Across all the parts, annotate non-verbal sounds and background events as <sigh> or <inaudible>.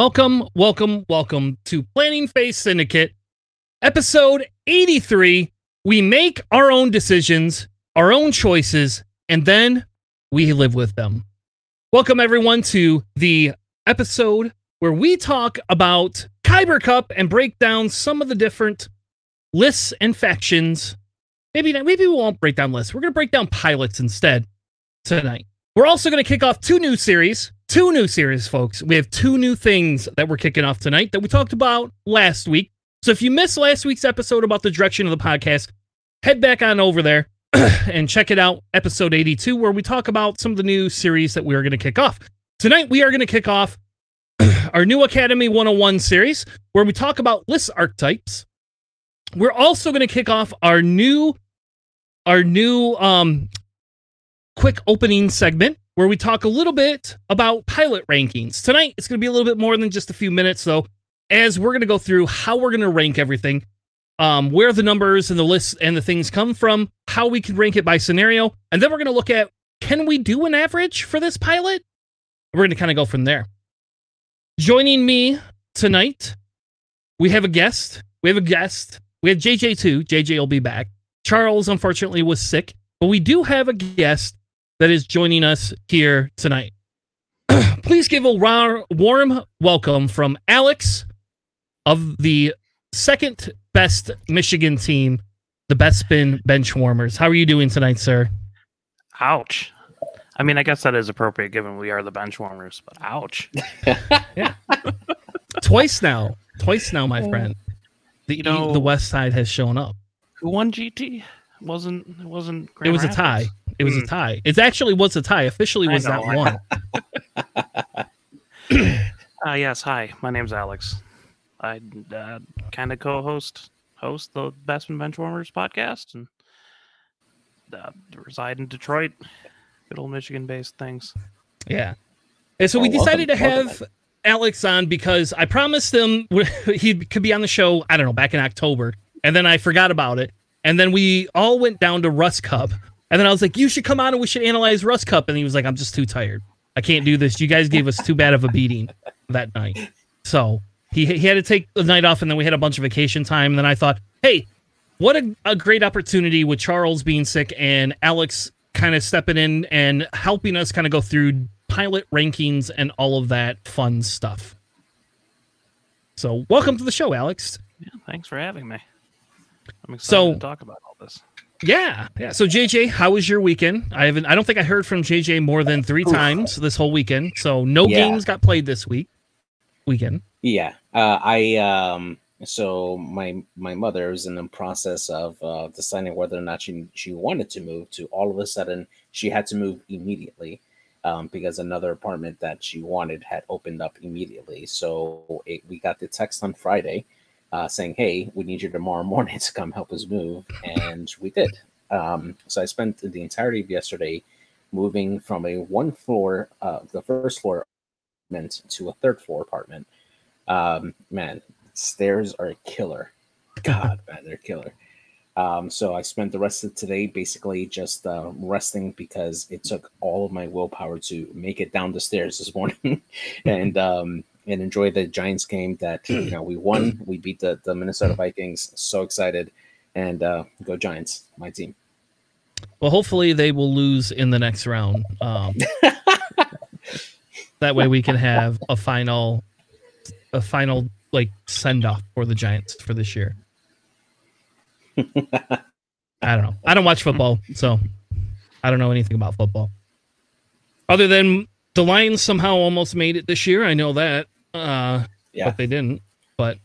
Welcome, welcome, welcome to Planning Phase Syndicate, episode 83. We make our own decisions, our own choices, and then we live with them. Welcome, everyone, to the episode where we talk about Kyber Cup and break down some of the different lists and factions. Maybe, maybe we won't break down lists. We're going to break down pilots instead tonight. We're also going to kick off two new series two new series, folks. We have two new things that we're kicking off tonight that we talked about last week. So if you missed last week's episode about the direction of the podcast, head back on over there <clears throat> and check it out, episode 82, where we talk about some of the new series that we are going to kick off. Tonight, we are going to kick off <clears throat> our new Academy 101 series, where we talk about list archetypes. We're also going to kick off our new our new um quick opening segment where we talk a little bit about pilot rankings. Tonight, it's going to be a little bit more than just a few minutes, though, as we're going to go through how we're going to rank everything, um, where the numbers and the lists and the things come from, how we can rank it by scenario, and then we're going to look at can we do an average for this pilot? We're going to kind of go from there. Joining me tonight, we have a guest. We have a guest. We have JJ too. JJ will be back. Charles, unfortunately, was sick, but we do have a guest that is joining us here tonight. <clears throat> Please give a warm welcome from Alex of the second best Michigan team, the Bespin Benchwarmers. How are you doing tonight, sir? Ouch. I mean, I guess that is appropriate given we are the benchwarmers, but ouch. <laughs> yeah. <laughs> Twice now. Twice now, my friend. The, you know, the West Side has shown up. Who won GT? Wasn't it wasn't Grand it was Rapids. a tie. It was mm. a tie. It actually was a tie. Officially was that one. <laughs> <clears throat> uh, yes. Hi, my name's Alex. I uh, kind of co-host host the Best Benchwarmers podcast and uh, reside in Detroit. Good old Michigan-based things. Yeah. And so we decided welcome, to have Alex on because I promised him <laughs> he could be on the show. I don't know back in October, and then I forgot about it. And then we all went down to Rust Cup and then I was like, you should come on and we should analyze Russ Cup. And he was like, I'm just too tired. I can't do this. You guys gave us too bad of a beating that night. So he, he had to take the night off and then we had a bunch of vacation time. And then I thought, hey, what a, a great opportunity with Charles being sick and Alex kind of stepping in and helping us kind of go through pilot rankings and all of that fun stuff. So welcome to the show, Alex. Yeah, thanks for having me. I'm excited so, to talk about all this. Yeah, yeah. So JJ, how was your weekend? I haven't. I don't think I heard from JJ more than three times this whole weekend. So no yeah. games got played this week. Weekend. Yeah. Uh, I um. So my my mother was in the process of uh, deciding whether or not she she wanted to move. To all of a sudden, she had to move immediately. Um, because another apartment that she wanted had opened up immediately. So it, we got the text on Friday uh, saying, "Hey, we need you tomorrow <laughs> morning to come help us move," and we did. Um, so I spent the entirety of yesterday moving from a one floor, uh, the first floor apartment to a third floor apartment. Um, man, stairs are a killer. God, <laughs> man, they're killer. Um, so I spent the rest of today basically just uh, resting because it took all of my willpower to make it down the stairs this morning, <laughs> and um, and enjoy the Giants game that you know we won. <clears throat> We beat the, the Minnesota Vikings. So excited, and uh, go Giants, my team. Well, hopefully they will lose in the next round. Um, that way we can have a final, a final like send off for the Giants for this year. <laughs> I don't know. I don't watch football, so I don't know anything about football. Other than the Lions somehow almost made it this year. I know that. Uh, yeah. But they didn't. But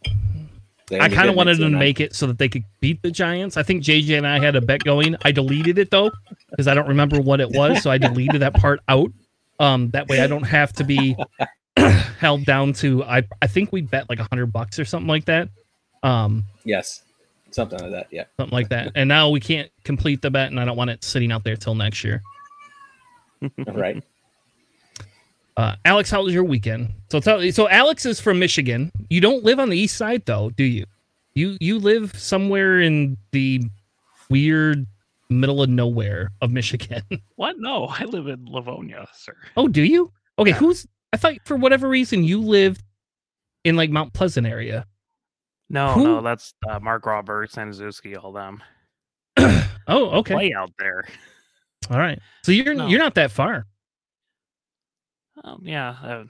they I kind of wanted them to make it so that they could beat the Giants. I think JJ and I had a bet going. I deleted it though because I don't remember what it was, so I deleted that part out. Um, that way I don't have to be <coughs> held down to. I I think we bet like a hundred bucks or something like that. Um, yes, something like that. Yeah, something like that. And now we can't complete the bet, and I don't want it sitting out there till next year. right. Uh, Alex, how was your weekend? So tell so Alex is from Michigan. You don't live on the east side though, do you? You you live somewhere in the weird middle of nowhere of Michigan. <laughs> What? No, I live in Livonia, sir. Oh, do you? Okay, yeah. who's I thought for whatever reason you lived in like Mount Pleasant area. No, Who- no, that's uh, Mark Robert, Staniszewski, all them. <clears throat> Oh, okay. Way out there. All right. So you're No. you're not that far. Um, yeah, uh,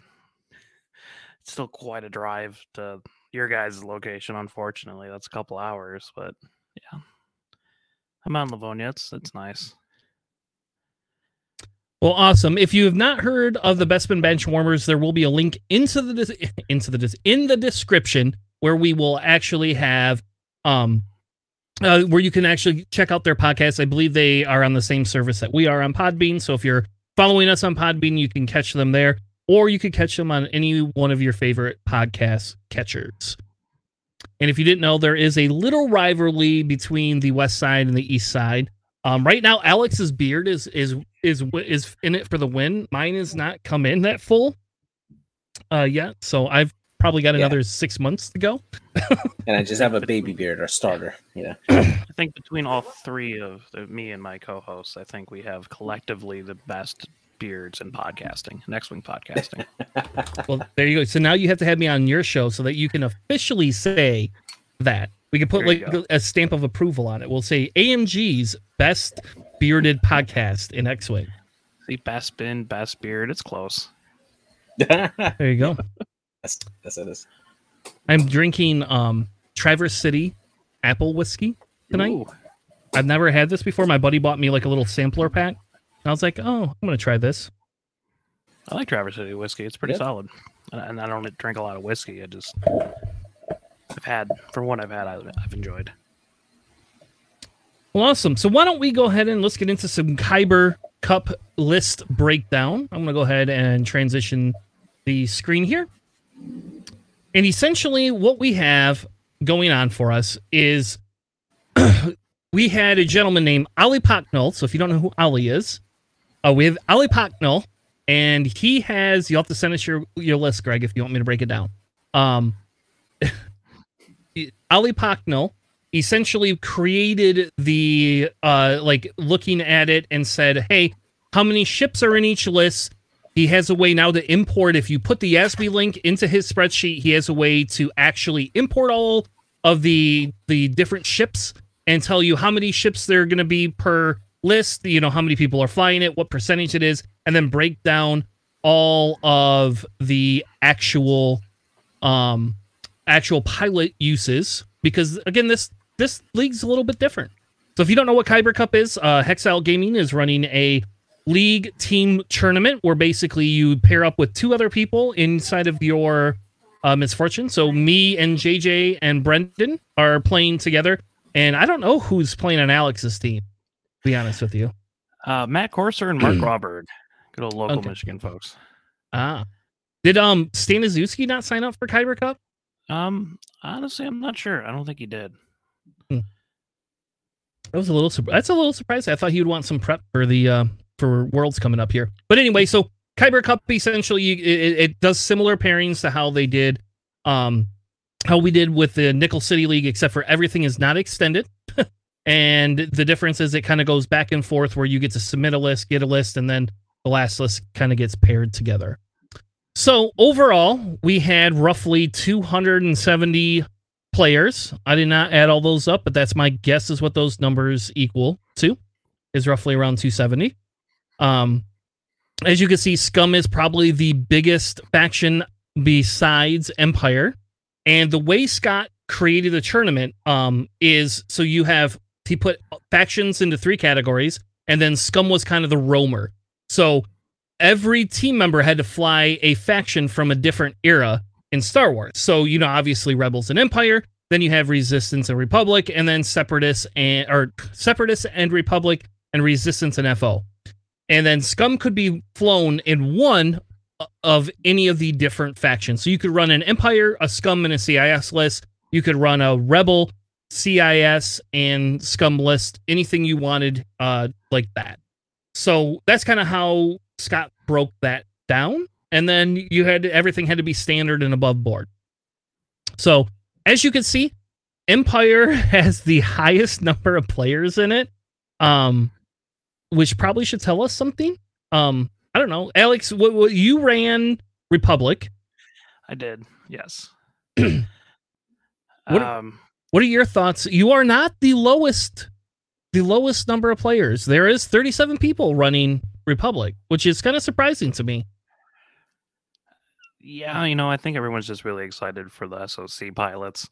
it's still quite a drive to your guys' location. Unfortunately, that's a couple hours, but yeah, I'm on in Livonia. It's it's nice. Well, awesome. If you have not heard of the Bespin Bench Warmers, there will be a link into the dis- <laughs> into the dis- in the description where we will actually have um uh, where you can actually check out their podcast. I believe they are on the same service that we are on Podbean. So if you're following us on Podbean, you can catch them there, or you could catch them on any one of your favorite podcast catchers. And if you didn't know, there is a little rivalry between the West Side and the East Side. Um, right now, Alex's beard is is is is in it for the win. Mine is not come in that full uh yet, so I've probably got Yeah. another six months to go. And I just have a <laughs> baby beard or starter. You know. <clears throat> I think between all three of the, me and my co-hosts, I think we have collectively the best beards in podcasting, next wing podcasting. <laughs> Well, there you go. So now you have to have me on your show so that you can officially say that. We can put There you like a stamp of approval on it. We'll say AMG's best bearded podcast in X Wing. See, best bin, best beard. It's close. <laughs> There you go. That's that's it is. I'm drinking um Traverse City apple whiskey tonight. Ooh, I've never had this before. My buddy bought me like a little sampler pack. And I was like, oh, I'm gonna try this. I like Traverse City whiskey. It's pretty Yep. solid. And, and I don't drink a lot of whiskey. I just I've had for one I've had I, I've enjoyed. Well, awesome. So why don't we go ahead and let's get into some Kyber Cup list breakdown. I'm going to go ahead and transition the screen here. And essentially, what we have going on for us is <clears throat> we had a gentleman named Ali Paknul. So if you don't know who Ali is, uh, we have Ali Paknul, and he has. You'll have to send us your your list, Greg, if you want me to break it down. Um, <laughs> Ali Paknul essentially created the uh like looking at it and said, "Hey, how many ships are in each list?" He has a way now to import. If you put the YASB link into his spreadsheet, he has a way to actually import all of the the different ships and tell you how many ships there are going to be per list. You know how many people are flying it, what percentage it is, and then break down all of the actual um actual pilot uses because again this this league's a little bit different. So if you don't know what Kyber Cup is, uh, Hexile Gaming is running a league team tournament where basically you pair up with two other people inside of your uh, misfortune. So me and JJ and Brendan are playing together, and I don't know who's playing on Alex's team. To be honest with you. Uh, Matt Corser and Mark Robert, good old local Okay. Michigan folks. Ah, did um Staniszewski not sign up for Kyber Cup? Um, honestly, I'm not sure. I don't think he did. That was a little. That's a little surprising. I thought he would want some prep for the uh, for Worlds coming up here. But anyway, so Kyber Cup essentially it, it does similar pairings to how they did, um, how we did with the Nickel City League, except for everything is not extended. <laughs> and the difference is it kind of goes back and forth where you get to submit a list, get a list, and then the last list kind of gets paired together. So overall, we had roughly 270 players. I did not add all those up, but that's my guess is what those numbers equal to is roughly around 270. Um as you can see, Scum is probably the biggest faction besides Empire. And the way Scott created the tournament um is so you have he put factions into three categories and then Scum was kind of the roamer. So every team member had to fly a faction from a different era in Star Wars. So, you know, obviously Rebels and Empire, then you have Resistance and Republic, and then Separatists and or Separatists and Republic and Resistance and FO. And then Scum could be flown in one of any of the different factions. So you could run an Empire, a Scum, and a CIS list. You could run a Rebel, CIS, and Scum list, anything you wanted, uh, like that. So that's kind of how Scott broke that down. And then you had everything had to be standard and above board. So as you can see, Empire <laughs> has the highest number of players in it, um, which probably should tell us something. Um, I don't know, Alex. What, what you ran Republic? I did. Yes. <clears throat> What- um, What are your thoughts? You are not the lowest the lowest number of players. There is 37 people running Republic, which is kind of surprising to me. yeah, you know, I think everyone's just really excited for the SOC pilots,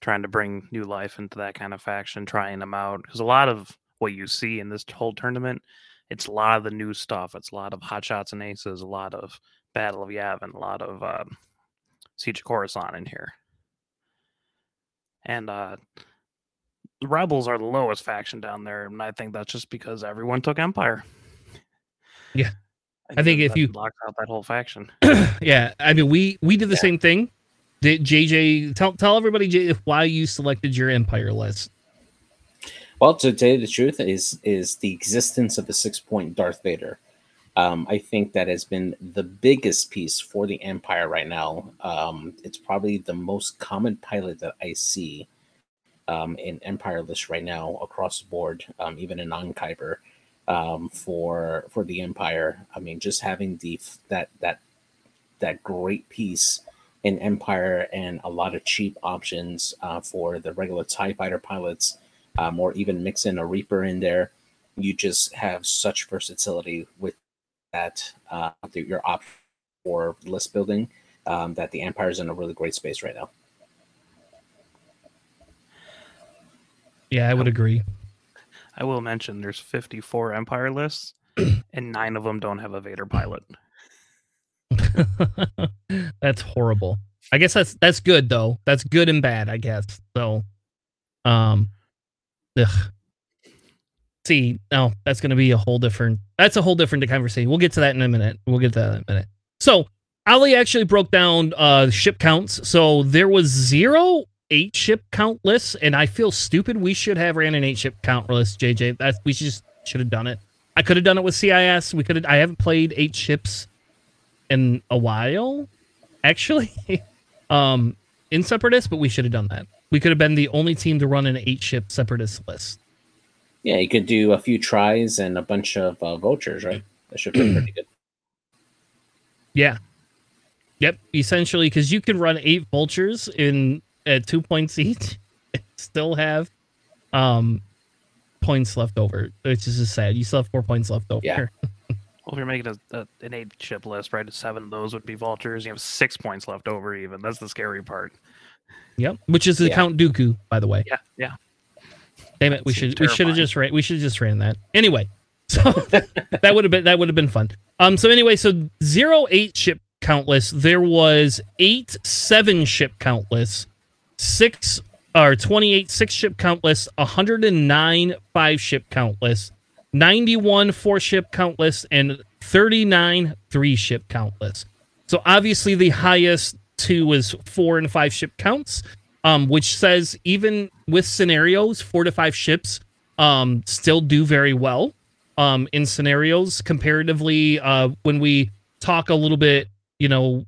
trying to bring new life into that kind of faction, trying them out. Because a lot of what you see in this whole tournament, it's a lot of the new stuff. It's a lot of hot shots and aces, a lot of Battle of Yavin, a lot of um, Siege of Coruscant in here. And uh, the Rebels are the lowest faction down there, and I think that's just because everyone took Empire. Yeah. I think if you- locked out that whole faction. <clears throat> yeah, I mean we we did the Yeah. same thing. Did JJ tell tell everybody J, why you selected your Empire list? Well, to tell you the truth, is is the existence of the six point Darth Vader. Um, I think that has been the biggest piece for the Empire right now. Um, it's probably the most common pilot that I see um, in Empire list right now across the board, um, even in non Kyber um, for for the Empire. I mean, just having the that that that great piece in Empire and a lot of cheap options uh, for the regular Tie Fighter pilots um, or even mix in a Reaper in there. You just have such versatility with that uh, through your option for list building um, that the Empire is in a really great space right now. Yeah, I would agree. I will mention there's 54 Empire lists, <clears throat> and nine of them don't have a Vader pilot. <laughs> that's horrible. I guess that's that's good though. That's good and bad, I guess. So, um, ugh. see, no, that's going to be a whole different. That's a whole different conversation. We'll get to that in a minute. We'll get to that in a minute. So, Ali actually broke down uh ship counts. So there was zero eight ship count lists, and I feel stupid. We should have ran an eight ship count list, JJ. That we just should have done it. I could have done it with CIS. We could have. I haven't played eight ships in a while, actually, <laughs> um, in Separatist, but we should have done that. We could have been the only team to run an eight ship Separatist list. Yeah, you could do a few tries and a bunch of uh, vultures, right? That should be pretty good. <clears throat> Yeah. Yep. Essentially, because you can run eight vultures in at two points each, <laughs> still have um points left over, which is just sad. You still have four points left over. Yeah. <laughs> Well, if you're making a, a, an eight ship list, right? Seven of those would be vultures. You have six points left over, even. That's the scary part. Yep. Which is the Yeah. Count Dooku, by the way. Yeah, yeah. Damn it, we should we should have just ran we should have just ran that. Anyway, <laughs> so <laughs> that would have been that would have been fun. Um so anyway, so zero eight ship countless, there was eight seven ship countless, six or 28 six ship countless, 109 five ship countless, 91 four ship countless, and 39 three ship countless. So obviously the highest two was four and five ship counts, um, which says even with scenarios, four to five ships um, still do very well um, in scenarios comparatively. Uh, when we talk a little bit, you know,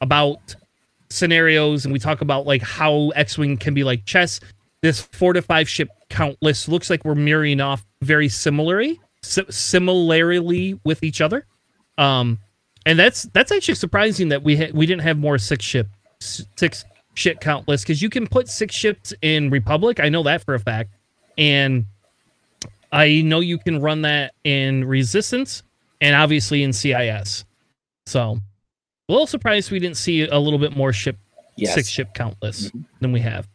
about scenarios and we talk about like how X-wing can be like chess, this four to five ship count list looks like we're mirroring off very similarly, si- similarly with each other. Um, and that's that's actually surprising that we ha- we didn't have more six ship six ship count lists because you can put six ships in Republic. I know that for a fact, and I know you can run that in Resistance and obviously in CIS. So a little surprised we didn't see a little bit more ship Yes. six ship count lists mm-hmm. than we have.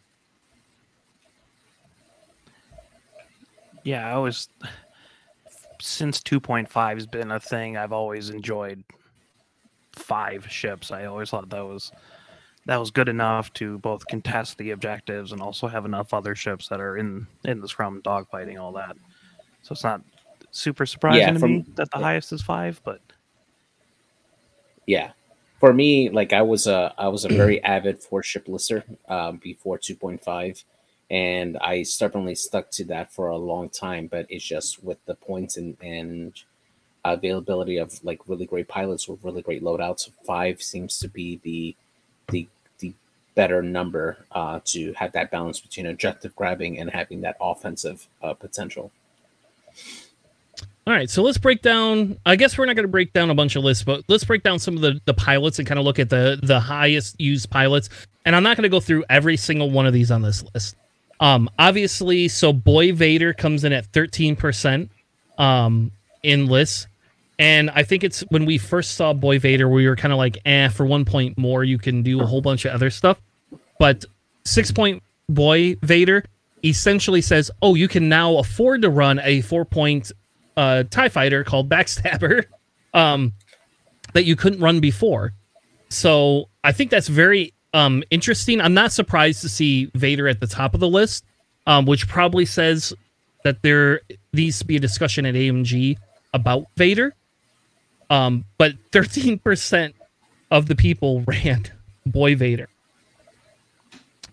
Yeah, I was since 2.5 has been a thing. I've always enjoyed five ships. I always thought that was that was good enough to both contest the objectives and also have enough other ships that are in in the scrum dogfighting all that. So it's not super surprising to from- me that the highest is five, but Yeah. For me, like I was a I was a very <clears throat> avid four ship lister um, before 2.5, and I stubbornly stuck to that for a long time. But it's just with the points and and availability of like really great pilots with really great loadouts. Five seems to be the the the better number uh, to have that balance between objective grabbing and having that offensive uh, potential. All right, so let's break down. I guess we're not going to break down a bunch of lists, but let's break down some of the the pilots and kind of look at the the highest used pilots. And I'm not going to go through every single one of these on this list. Um, obviously, so Boy Vader comes in at 13% um lists. And I think it's when we first saw Boy Vader, we were kind of like, eh, for one point more, you can do a whole bunch of other stuff. But six point Boy Vader essentially says, oh, you can now afford to run a four point uh, TIE fighter called Backstabber <laughs> um, that you couldn't run before. So I think that's very um, interesting. I'm not surprised to see Vader at the top of the list, um, which probably says that there needs to be a discussion at AMG about Vader. Um, but 13% of the people <laughs> ran Boy Vader.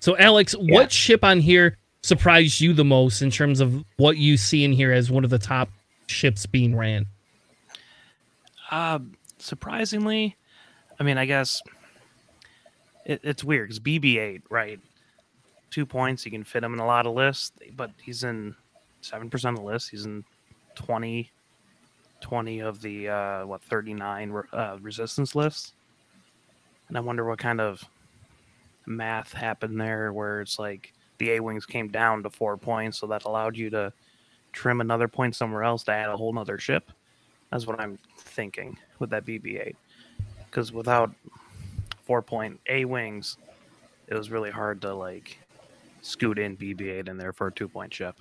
So, Alex, Yeah. what ship on here surprised you the most in terms of what you see in here as one of the top ships being ran? Uh, surprisingly, I mean, I guess it, it's weird because BB-8, right? Two points, you can fit him in a lot of lists, but he's in seven percent of the list. He's in 20, 20 of the uh, what thirty nine uh, resistance lists, and I wonder what kind of math happened there, where it's like the A wings came down to four points, so that allowed you to trim another point somewhere else to add a whole nother ship. That's what I'm thinking with that BB-8. Because without four point A wings, it was really hard to like scoot in BB-8 in there for a two point ship.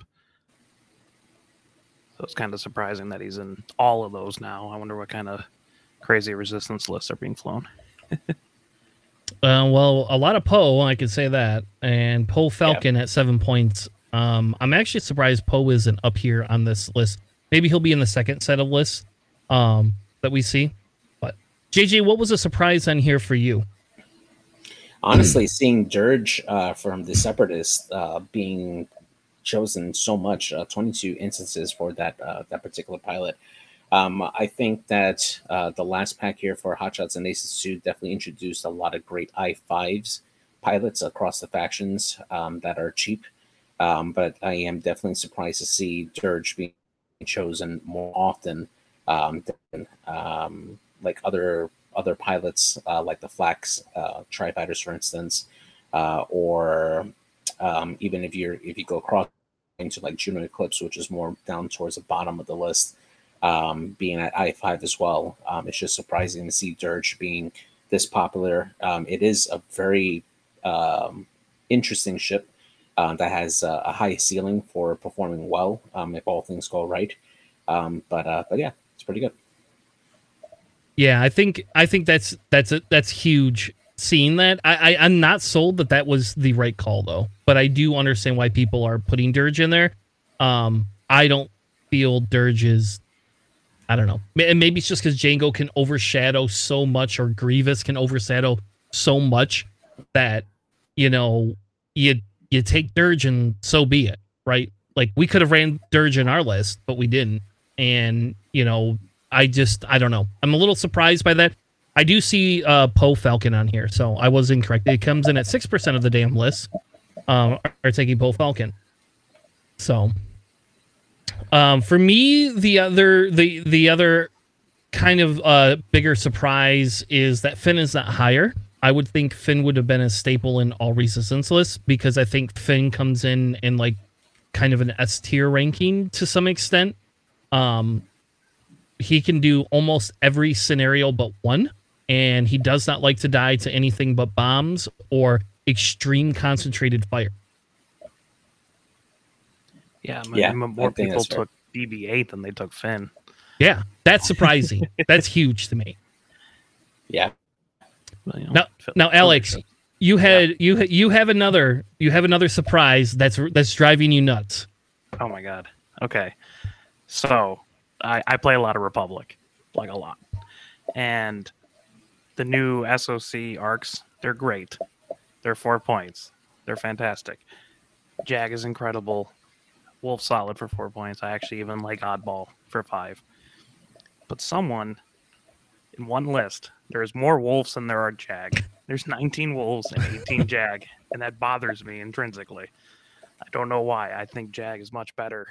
So it's kind of surprising that he's in all of those now. I wonder what kind of crazy resistance lists are being flown. <laughs> Uh, well, a lot of Poe, I can say that, and Poe Falcon at seven points. Um, I'm actually surprised Poe isn't up here on this list. Maybe he'll be in the second set of lists um, that we see. But JJ, what was a surprise on here for you? honestly seeing Dirge uh, from the Separatists uh, being chosen so much, uh, 22 instances for that uh, that particular pilot. Um, I think that uh, the last pack here for Hotshots and Aces 2 definitely introduced a lot of great i5s pilots across the factions um, that are cheap. Um, but I am definitely surprised to see Dirge being chosen more often um, than um, like other other pilots, uh, like the Flax uh, Tri Fighters, for instance, uh, or um, even if you're if you go across into like Juno Eclipse, which is more down towards the bottom of the list, um, being at I five as well. Um, it's just surprising to see Dirge being this popular. Um, it is a very um, interesting ship uh, that has uh, a high ceiling for performing well um, if all things go right. Um, but uh, but yeah, it's pretty good. Yeah, I think I think that's that's a, that's huge. Seeing that, I, I I'm not sold that that was the right call though, but I do understand why people are putting Dirge in there. Um, I don't feel Dirge is. I don't know. And maybe it's just because Django can overshadow so much, or Grievous can overshadow so much that you know you you take Dirge and so be it, right? Like we could have ran Dirge in our list, but we didn't, and you know I just I don't know. I'm a little surprised by that. I do see uh Poe Falcon on here, so I was incorrect. It comes in at six percent of the damn list. Um, are taking Poe Falcon. So, um, for me, the other the the other kind of uh bigger surprise is that Finn is not higher. I would think Finn would have been a staple in all resistance lists because I think Finn comes in in like kind of an S tier ranking to some extent. Um, he can do almost every scenario but one, and he does not like to die to anything but bombs or extreme concentrated fire. Yeah, m- Yeah, more think people that's fair. took BB-8 than they took Finn. Yeah, that's surprising. <laughs> that's huge to me. Yeah. But, you know, Now, Finn- now, Alex, should- you had you you have another you have another surprise that's that's driving you nuts. Oh my god. Okay. So I, I play a lot of Republic, like a lot. And the new SOC arcs, they're great. They're four points. They're fantastic. Jag is incredible. Wolffe solid for four points. I actually even like Oddball for five. But someone in one list, there's more wolves than there are Jag. There's 19 wolves and 18 <laughs> Jag, and that bothers me intrinsically. I don't know why. I think Jag is much better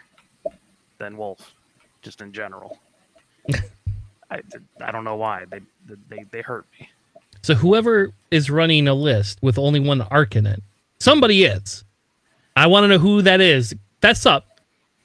than Wolffe. just in general. <laughs> I, I don't know why they they they hurt me. So whoever is running a list with only one arc in it, somebody is. I want to know who that is. That's up.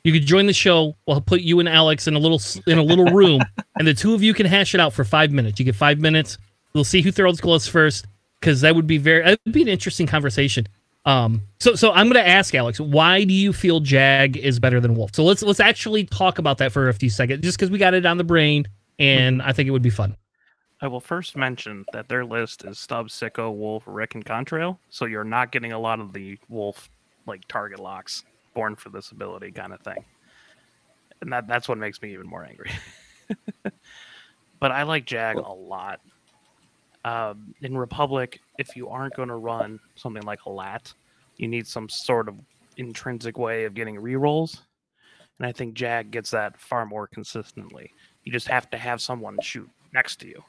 You could join the show. We'll put you and Alex in a little in a little <laughs> room, and the two of you can hash it out for five minutes. You get five minutes. We'll see who throws gloves first, because that would be very. It would be an interesting conversation. Um. So so I'm going to ask Alex, why do you feel Jag is better than Wolffe? So let's let's actually talk about that for a few seconds, just because we got it on the brain, and I think it would be fun. I will first mention that their list is Stubbs, Sicko, Wolffe, Ric, and Contrail. So you're not getting a lot of the Wolffe like target locks born for this ability kind of thing. And that that's what makes me even more angry. <laughs> but I like Jag a lot. Um, in Republic, if you aren't going to run something like a lat, you need some sort of intrinsic way of getting rerolls. And I think Jag gets that far more consistently. You just have to have someone shoot next to you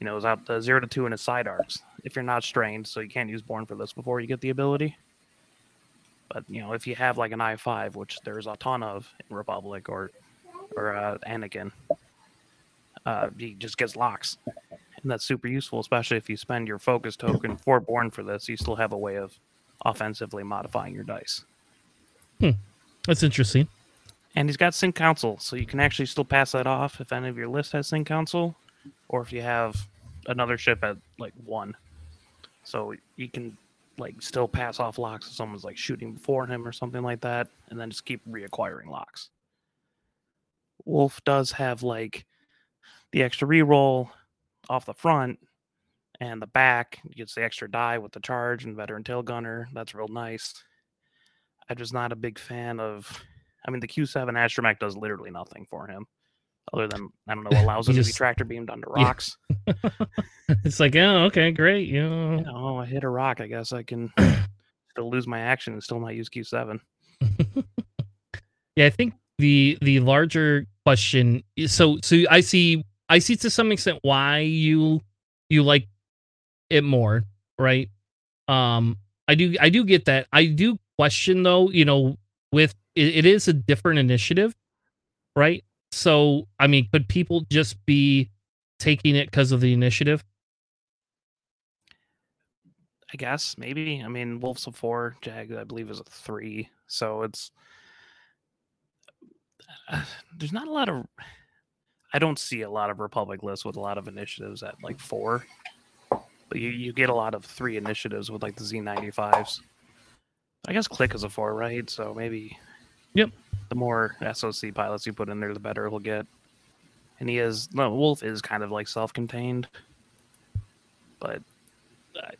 you know, is out the zero to two in his side arcs. If you're not strained, so you can't use Born for this before you get the ability. But you know, if you have like an I five, which there's a ton of in Republic or or uh, Anakin, uh, he just gets locks, and that's super useful, especially if you spend your focus token for Born for this. You still have a way of offensively modifying your dice. Hmm. That's interesting. And he's got Sync Console, so you can actually still pass that off if any of your list has Sync Console or if you have another ship at like one. So you can like still pass off locks if someone's like shooting before him or something like that, and then just keep reacquiring locks. Wolffe does have like the extra reroll off the front and the back. Gets the extra die with the charge and veteran tail gunner. That's real nice. I'm just not a big fan of. I mean, the Q7 astromech does literally nothing for him other than I don't know <laughs> allows him just, to be tractor beamed onto rocks. Yeah. <laughs> it's like, oh, okay, great. You know. oh, I hit a rock. I guess I can <clears throat> still lose my action and still not use Q seven. <laughs> yeah, I think the the larger question. So so I see I see to some extent why you you like it more, right? Um, I do I do get that. I do question though. You know, with it, it is a different initiative, right? So, I mean, could people just be taking it because of the initiative? I guess maybe. I mean, Wolves of four, Jag, I believe, is a three. So it's uh, <sighs> there's not a lot of. I don't see a lot of Republic lists with a lot of initiatives at like four, but you, you get a lot of three initiatives with like the Z95s. I guess Click is a four, right? So maybe. Yep the more SOC pilots you put in there, the better it'll get. And he is no Wolffe is kind of like self-contained, but I,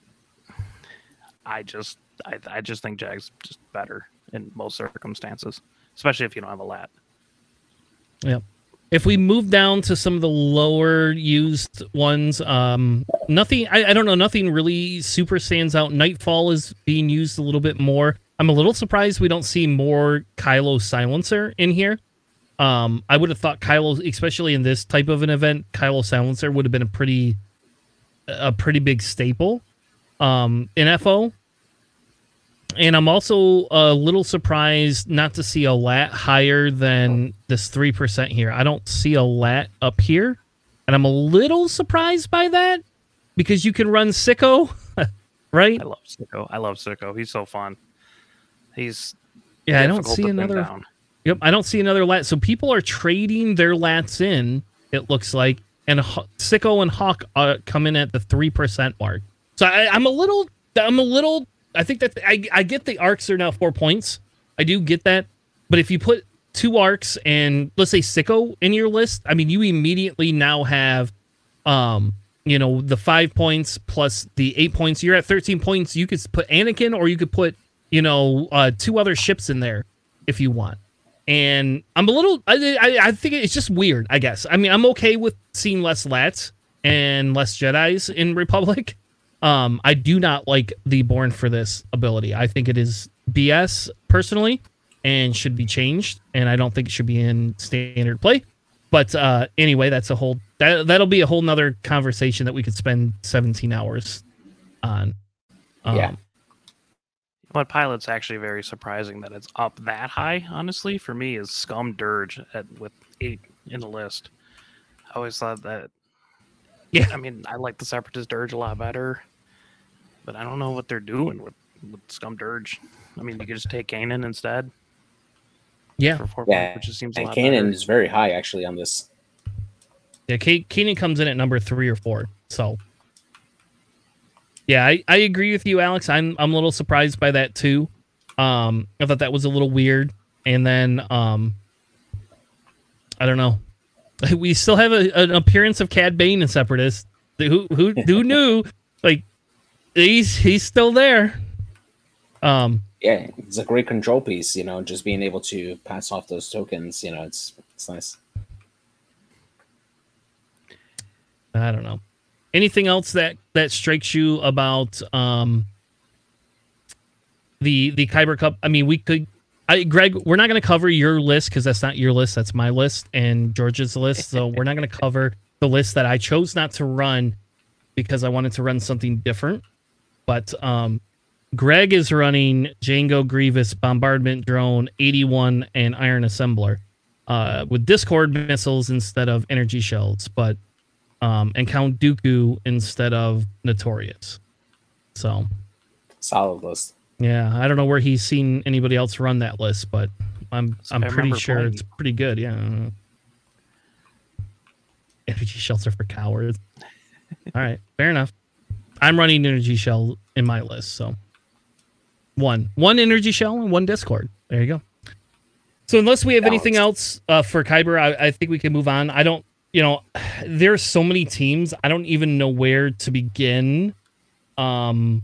I just I, I just think Jag's just better in most circumstances, especially if you don't have a lat. Yeah. If we move down to some of the lower used ones, um, nothing. I, I don't know. Nothing really super stands out. Nightfall is being used a little bit more. I'm a little surprised we don't see more Kylo silencer in here. Um, I would have thought Kylo, especially in this type of an event, Kylo silencer would have been a pretty, a pretty big staple, um, in FO. And I'm also a little surprised not to see a lat higher than this three percent here. I don't see a lat up here, and I'm a little surprised by that because you can run Sicko, <laughs> right? I love Sicko. I love Sicko. He's so fun. He's yeah. I don't see another. Yep, I don't see another lat. So people are trading their lats in. It looks like, and Sicko and Hawk uh, come in at the three percent mark. So I, I'm a little. I'm a little. I think that I I get the arcs are now four points. I do get that, but if you put two arcs and let's say Sicko in your list, I mean you immediately now have, um, you know the five points plus the eight points. You're at thirteen points. You could put Anakin or you could put you know, uh, two other ships in there if you want. And I'm a little, I, I, I think it's just weird, I guess. I mean, I'm okay with seeing less Lats and less Jedi's in Republic. <laughs> Um, I do not like the Born for this ability. I think it is BS personally and should be changed. And I don't think it should be in standard play. But uh, anyway, that's a whole that that'll be a whole nother conversation that we could spend 17 hours on. Um, yeah. What pilot's actually very surprising that it's up that high, honestly, for me is Scum Dirge at with eight in the list. I always thought that Yeah. I mean, I like the Separatist Dirge a lot better. But I don't know what they're doing with, with Scum Dirge. I mean you could just take Kanan instead Yeah, for four Yeah, points, which just seems a And Kanan is very high actually on this. yeah. Ke- Keenan comes in at number three or four. So, yeah, I, I agree with you, Alex. I'm I'm a little surprised by that too. Um, I thought that was a little weird, and then um, I don't know. <laughs> We still have a, an appearance of Cad Bane in Separatist. Who who who <laughs> knew? Like he's he's still there. Um, Yeah, it's a great control piece. You know, just being able to pass off those tokens. You know, it's it's nice. I don't know. Anything else that that strikes you about um the the Kyber Cup? I mean, we could. I, Greg, we're not going to cover your list because that's not your list. That's my list and George's list. So we're not going to cover the list that I chose not to run because I wanted to run something different. But um, Greg is running Django Grievous, Bombardment Drone, 81, and Iron Assembler uh, with Discord missiles instead of energy shells. But um, and Count Dooku instead of Notorious. So Solid list. yeah, I don't know where he's seen anybody else run that list, but I'm So I'm I pretty sure playing it's pretty good. Yeah. Energy shells are for cowards. <laughs> All right, fair enough. I'm running energy shell in my list, so one one energy shell and one Discord. There you go. So unless we have anything else uh, for Kyber, I, I think we can move on. I don't, you know, there's so many teams. I don't even know where to begin. Um,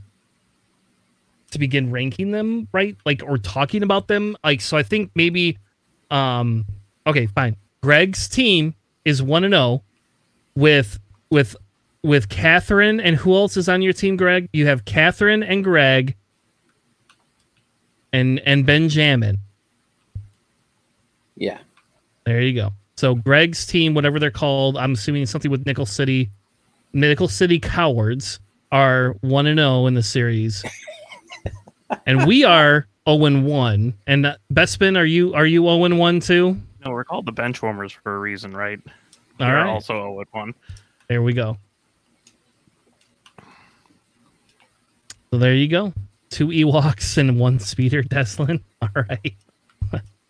to begin ranking them, right? Like or talking about them. Like so I think maybe um okay, fine. Greg's team is 1 and 0 with with with Catherine and who else is on your team, Greg? You have Catherine and Greg and and Benjamin. Yeah. There you go. So Greg's team, whatever they're called, I'm assuming something with Nickel City, Nickel City Cowards are one and zero in the series, and we are zero and one. And uh, Bespin, are you are you zero and one too? No, we're called the Benchwarmers for a reason, right? All We're right. also 0 at 1. There we go. So there you go. Two Ewoks and one speeder Teslin. <laughs> All right.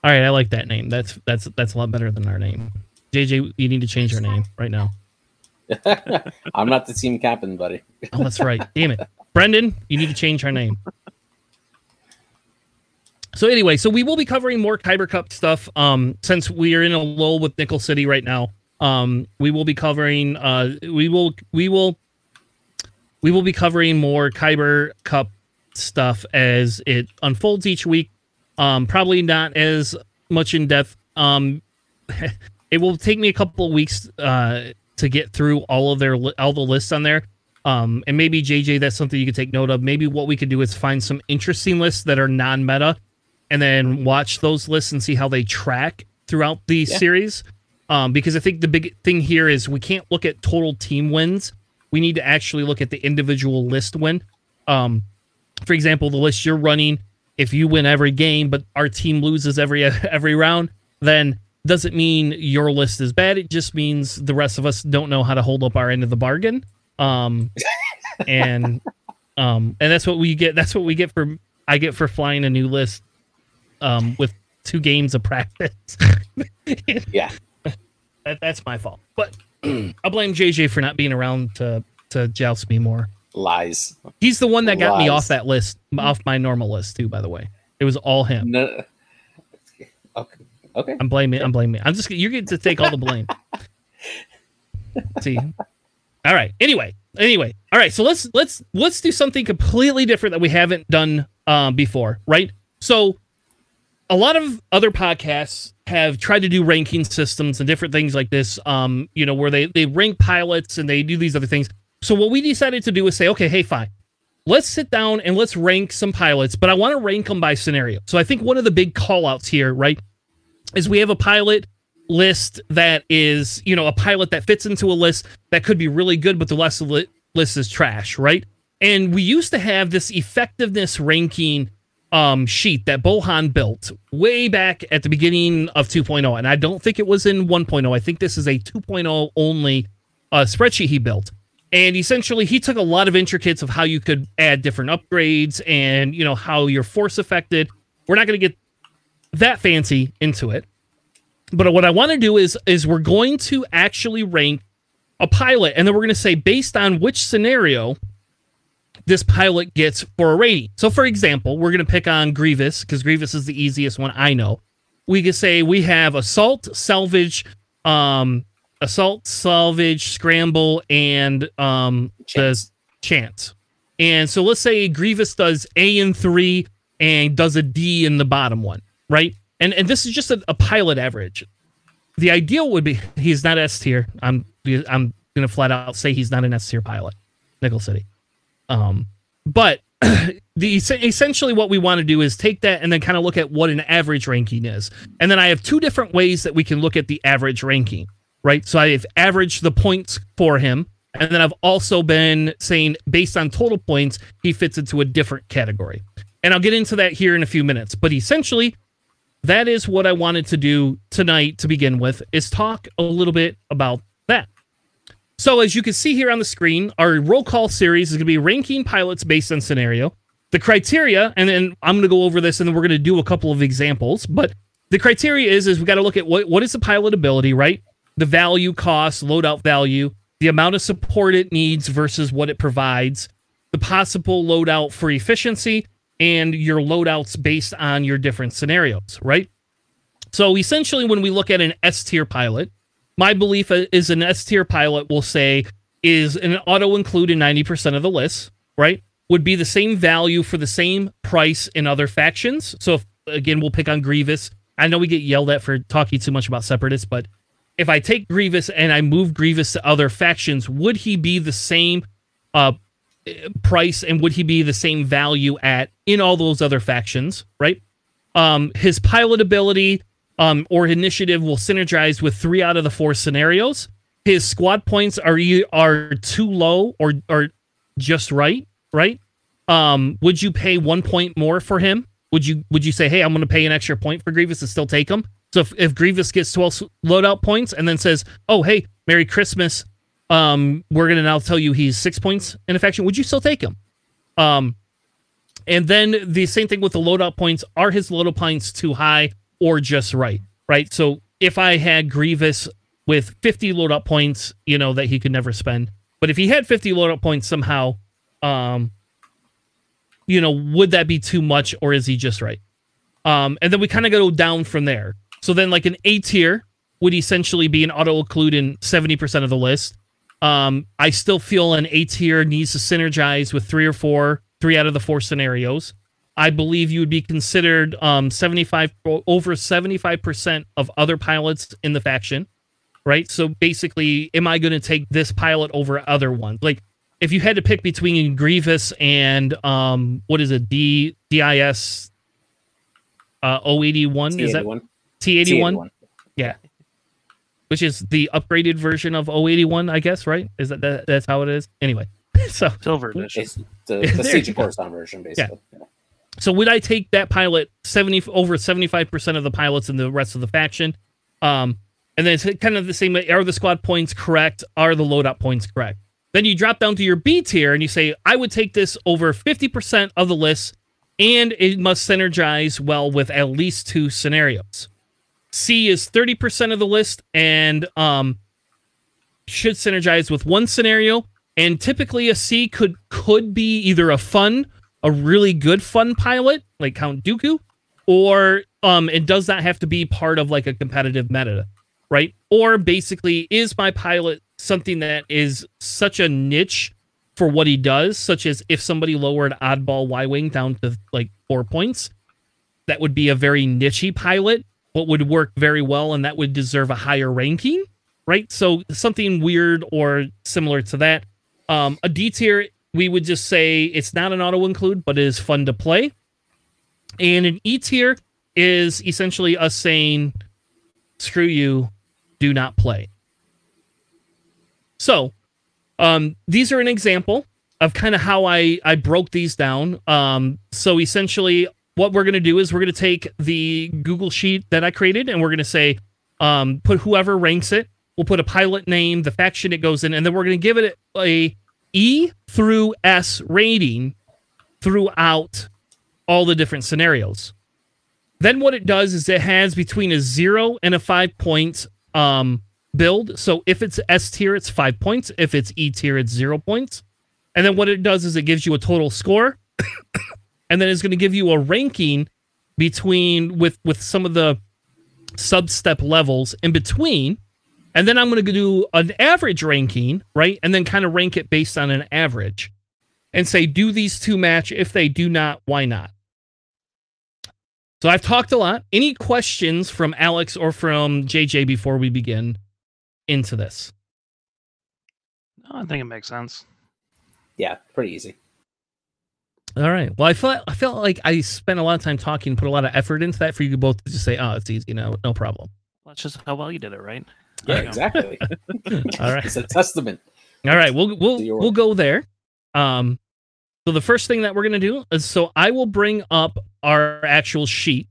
All right, I like that name. That's that's that's a lot better than our name. JJ, you need to change your name right now. <laughs> I'm not the team captain, buddy. Oh, that's right. Damn it. Brendan, you need to change our name. So anyway, so we will be covering more Kyber Cup stuff. Um, since we are in a lull with Nickel City right now, um, we will be covering. Uh, we will we will we will be covering more Kyber Cup stuff as it unfolds each week. Um, probably not as much in depth. Um, <laughs> it will take me a couple of weeks uh, to get through all of their all the lists on there. Um, and maybe JJ, that's something you could take note of. Maybe what we could do is find some interesting lists that are non-meta, and then watch those lists and see how they track throughout the Yeah. series. Um, because I think the big thing here is we can't look at total team wins. We need to actually look at the individual list win. Um, for example, the list you're running, if you win every game, but our team loses every <laughs> every round, then doesn't mean your list is bad. It just means the rest of us don't know how to hold up our end of the bargain. Um, <laughs> and um, and that's what we get. That's what we get for I get for flying a new list. Um, with two games of practice. <laughs> Yeah. that, that's my fault. But <clears throat> I'll blame JJ for not being around to to joust me more. Lies. He's the one that got me off that list, off my normal list too. By the way, it was all him. No. Okay. Okay. I'm blaming. I'm blaming. I'm just. You're getting to take all the blame. <laughs> See. All right. Anyway. Anyway. All right. So let's let's let's do something completely different that we haven't done um, before. Right. So a lot of other podcasts have tried to do ranking systems and different things like this. Um, you know, where they they rank pilots and they do these other things. So what we decided to do is say, okay, hey, fine. Let's sit down and let's rank some pilots, but I want to rank them by scenario. So I think one of the big call outs here, right, is we have a pilot list that is, you know, a pilot that fits into a list that could be really good, but the list li- list is trash, right? And we used to have this effectiveness ranking um, sheet that Bohan built way back at the beginning of 2.0. And I don't think it was in 1.0. I think this is a 2.0 only uh, spreadsheet he built. And essentially, he took a lot of intricates of how you could add different upgrades and, you know, how your force affected. We're not going to get that fancy into it. But what I want to do is is we're going to actually rank a pilot and then we're going to say based on which scenario this pilot gets for a rating. So, for example, we're going to pick on Grievous because Grievous is the easiest one I know. We could say we have assault, salvage, um, assault, salvage, scramble, and um, Chance. the chance. And so let's say Grievous does A in three and does a D in the bottom one, right? And and this is just a, a pilot average. The ideal would be he's not S tier. I'm I'm gonna flat out say he's not an S tier pilot, Nickel City. Um, but <clears throat> the essentially what we want to do is take that and then kind of look at what an average ranking is. And then I have two different ways that we can look at the average ranking, right? So I've averaged the points for him, and then I've also been saying based on total points, he fits into a different category. And I'll get into that here in a few minutes. But essentially, that is what I wanted to do tonight to begin with is talk a little bit about that. So as you can see here on the screen, our roll call series is going to be ranking pilots based on scenario. The criteria, and then I'm going to go over this, and then we're going to do a couple of examples. But the criteria is is we got to look at what what is the pilot ability, right? The value, cost, loadout value, the amount of support it needs versus what it provides, the possible loadout for efficiency, and your loadouts based on your different scenarios, right? So essentially, when we look at an S tier pilot, my belief is an S tier pilot will say is an auto include in 90% of the list, right? Would be the same value for the same price in other factions. So if, again, we'll pick on Grievous. I know we get yelled at for talking too much about separatists, but if I take Grievous and I move Grievous to other factions, would he be the same uh, price and would he be the same value at in all those other factions, right? Um, his pilot ability um, or initiative will synergize with three out of the four scenarios. His squad points are e- are too low or are just right, right? Um, would you pay one point more for him? Would you would you say, hey, I'm going to pay an extra point for Grievous and still take him? So if, if Grievous gets 12 loadout points and then says, oh, hey, Merry Christmas, um, we're going to now tell you he's six points in affection, would you still take him? Um, and then the same thing with the loadout points. Are his loadout points too high or just right? Right. So if I had Grievous with 50 loadout points, you know, that he could never spend, but if he had 50 loadout points somehow, um, you know, would that be too much or is he just right? Um, and then we kind of go down from there. So then, like an A tier would essentially be an auto include in 70% of the list. Um, I still feel an A tier needs to synergize with three or four, three out of the four scenarios. I believe you would be considered um, 75 over 75% of other pilots in the faction, right? So basically, am I going to take this pilot over other ones? Like, if you had to pick between Grievous and um, what is it, D DIS uh, 081? Is that T81. T81? T81. Yeah. Which is the upgraded version of 081, I guess, right? Is that, that that's how it is? Anyway. <laughs> So Silver edition. It's the, <laughs> There the Siege you of. Coruscant version, basically. so would I take that pilot 70 over 75% of the pilots in the rest of the faction? Um and then it's kind of the same are the squad points correct? Are the loadout points correct? Then you drop down to your B tier and you say, I would take this over 50% of the list, and it must synergize well with at least two scenarios. C is 30% of the list and um should synergize with one scenario. And typically a C could could be either a fun, a really good fun pilot, like Count Dooku, or um it does not have to be part of like a competitive meta, right? Or basically is my pilot something that is such a niche for what he does, such as if somebody lowered oddball Y Wing down to like four points, that would be a very nichey pilot, but would work very well and that would deserve a higher ranking, right? So something weird or similar to that. Um, a D tier, we would just say it's not an auto include, but it is fun to play. And an E tier is essentially us saying, screw you, do not play. So, um, these are an example of kind of how I I broke these down. Um, so essentially, what we're going to do is we're going to take the Google sheet that I created and we're going to say, um, put whoever ranks it. We'll put a pilot name, the faction it goes in, and then we're going to give it a E through S rating throughout all the different scenarios. Then what it does is it has between a zero and a five points um, build. So if it's S tier, it's five points. If it's E tier, it's zero points. And then what it does is it gives you a total score, and then it's going to give you a ranking between with with some of the sub step levels in between. And then I'm going to do an average ranking, right? And then kind of rank it based on an average and say, do these two match? If they do not, why not? So I've talked a lot. Any questions from Alex or from JJ before we begin into this? No, I think it makes sense. Yeah, pretty easy. All right. Well, I felt I felt like I spent a lot of time talking, put a lot of effort into that for you both to just say, "Oh, it's easy, no, no problem." That's just how well you did it, right? Yeah, There you go. exactly. <laughs> <laughs> All right. It's a testament. All right, we'll we'll we'll go there. Um, so the first thing that we're gonna do is so I will bring up our actual sheet,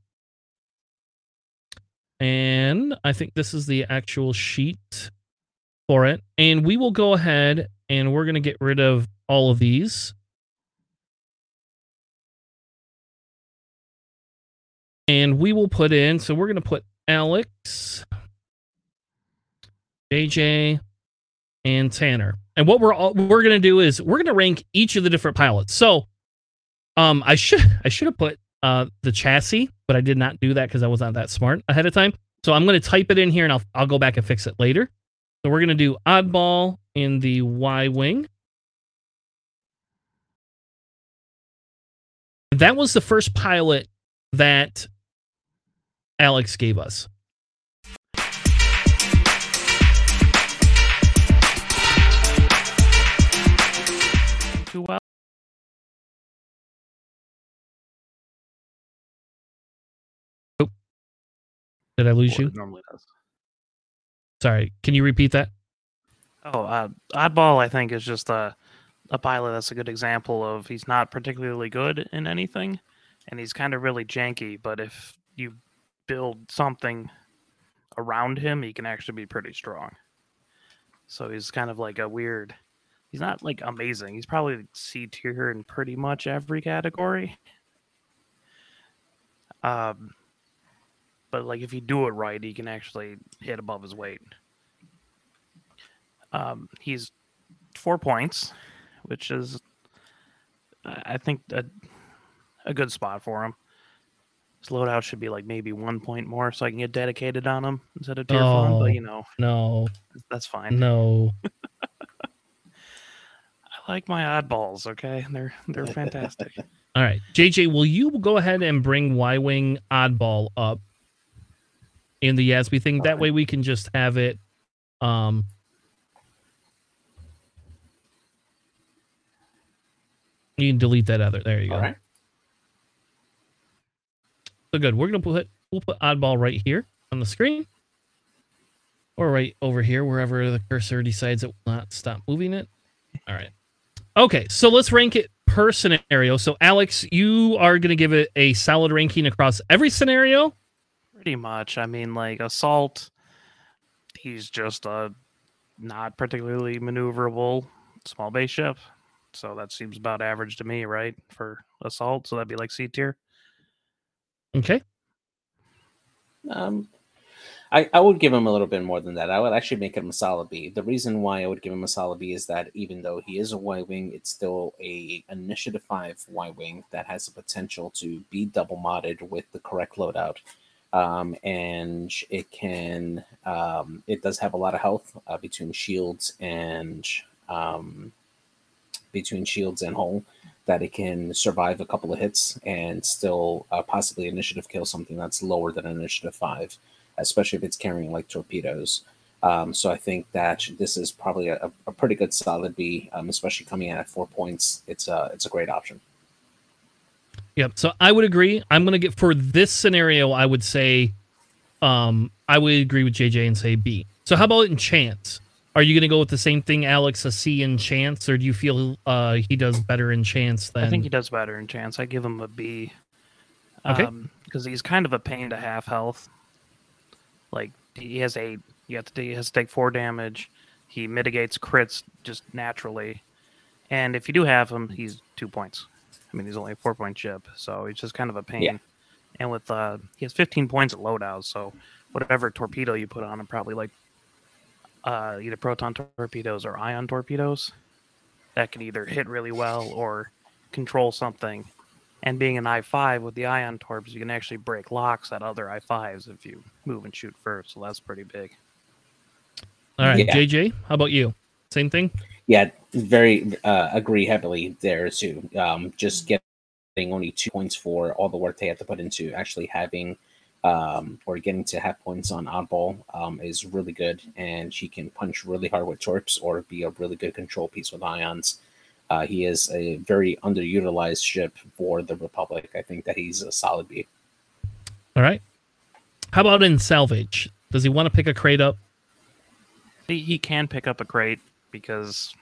and I think this is the actual sheet for it, and we will go ahead and we're gonna get rid of all of these. And we will put in, so we're going to put Alex, JJ, and Tanner. And what we're all, we're going to do is we're going to rank each of the different pilots. So, um, I should I should have put uh the chassis, but I did not do that because I was not that smart ahead of time. So I'm going to type it in here, and I'll I'll go back and fix it later. So we're going to do oddball in the Y wing. That was the first pilot that Alex gave us. Too well. Did I lose you? normally does. Sorry. Can you repeat that? Oh, uh, Oddball, I think, is just a, a pilot that's a good example of he's not particularly good in anything, and he's kind of really janky. But if you build something around him, he can actually be pretty strong. So he's kind of like a weird. He's not like amazing. He's probably C tier in pretty much every category. Um, but like if you do it right, he can actually hit above his weight. Um, he's four points, which is, I think, a, a good spot for him. His loadout should be like maybe one point more, so I can get dedicated on him instead of tier. Oh. But you know, No, that's fine. no. <laughs> I like my oddballs. Okay, they're they're fantastic. <laughs> All right, JJ, will you go ahead and bring Y Wing Oddball up in the Yasby thing? That Alright. way we can just have it. Um, you can delete that other. There you go. All right. So good. We're gonna put we'll put Oddball right here on the screen, or right over here, wherever the cursor decides it will not stop moving it. All right. Okay, so let's rank it per scenario. So Alex, you are gonna give it a solid ranking across every scenario. Pretty much. I mean, like assault. He's just a not particularly maneuverable small base ship, so that seems about average to me, right? For assault, so that'd be like C tier. Okay. Um, I, I would give him a little bit more than that. I would actually make him a solid B. The reason why I would give him a solid B is that even though he is a Y wing, it's still a initiative five Y wing that has the potential to be double modded with the correct loadout. Um, and it can um, it does have a lot of health uh, between shields and um, between shields and hull that it can survive a couple of hits and still uh, possibly initiative kill something that's lower than initiative five, especially if it's carrying like torpedoes. Um, so I think that this is probably a, a pretty good solid B, um, especially coming in at four points. It's a it's a great option. Yep. So I would agree. I'm gonna get for this scenario. I would say, um, I would agree with JJ and say B. So how about in chance? Are you gonna go with the same thing, Alex? A C in chance, or do you feel uh he does better in chance than? I think he does better in chance. I give him a B. Okay. Because he's kind of a pain to half health. Like he has eight. You have to he has to take four damage. He mitigates crits just naturally, and if you do have him, he's two points. I mean, he's only a four point chip, so he's just kind of a pain. Yeah. And with uh, he has 15 points at loadout, so whatever torpedo you put on him, probably like uh, either proton torpedoes or ion torpedoes, that can either hit really well or control something. And being an I5 with the ion torps, you can actually break locks at other I5s if you move and shoot first. So that's pretty big. All right, Yeah. JJ, how about you? Same thing. Yeah, very uh, agree heavily there too. Um, just getting only two points for all the work they have to put into actually having um, or getting to have points on oddball um, is really good, and she can punch really hard with torps or be a really good control piece with ions. Uh, he is a very underutilized ship for the Republic. I think that he's a solid B. All right. How about in salvage? Does he want to pick a crate up? He, he can pick up a crate because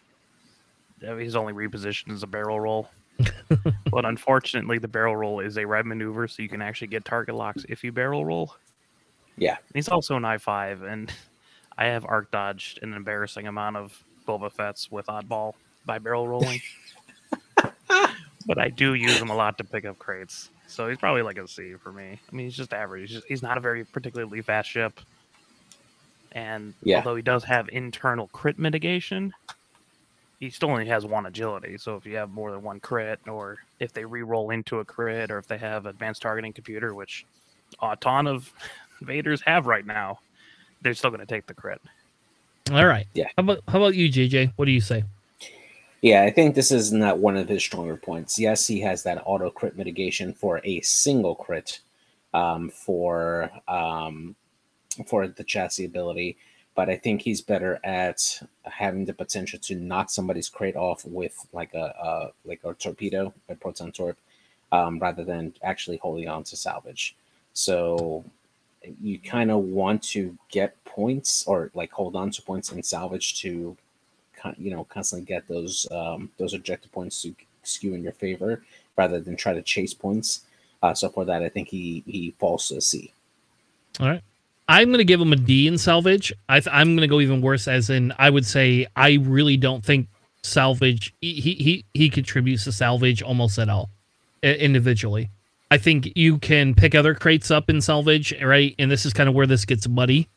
uh, he's only repositioned as a barrel roll. <laughs> but unfortunately, the barrel roll is a red maneuver, so you can actually get target locks if you barrel roll. Yeah. And he's also an I5, and <laughs> I have arc dodged an embarrassing amount of Boba Fett's with oddball by barrel rolling. <laughs> but I do use him a lot to pick up crates. So he's probably like a C for me. I mean, he's just average. He's, just, he's not a very particularly fast ship. And Yeah. although he does have internal crit mitigation, he still only has one agility. So if you have more than one crit, or if they re-roll into a crit, or if they have advanced targeting computer, which a ton of <laughs> Vaders have right now, they're still going to take the crit. All right. Yeah. How about how about you, JJ? What do you say? Yeah, I think this is not one of his stronger points. Yes, he has that auto crit mitigation for a single crit um, for um, for the chassis ability, but I think he's better at having the potential to knock somebody's crate off with like a, like a torpedo, a proton torp, um, rather than actually holding on to salvage. So you kind of want to get points or like hold on to points in salvage to you know constantly get those um, those objective points to skew in your favor rather than try to chase points. Uh, so for that, I think he he falls to a C. All right. I'm going to give him a D in salvage. I I'm going to go even worse, as in I would say I really don't think salvage he he he, he contributes to salvage almost at all individually. I think you can pick other crates up in salvage, right? And this is kind of where this gets muddy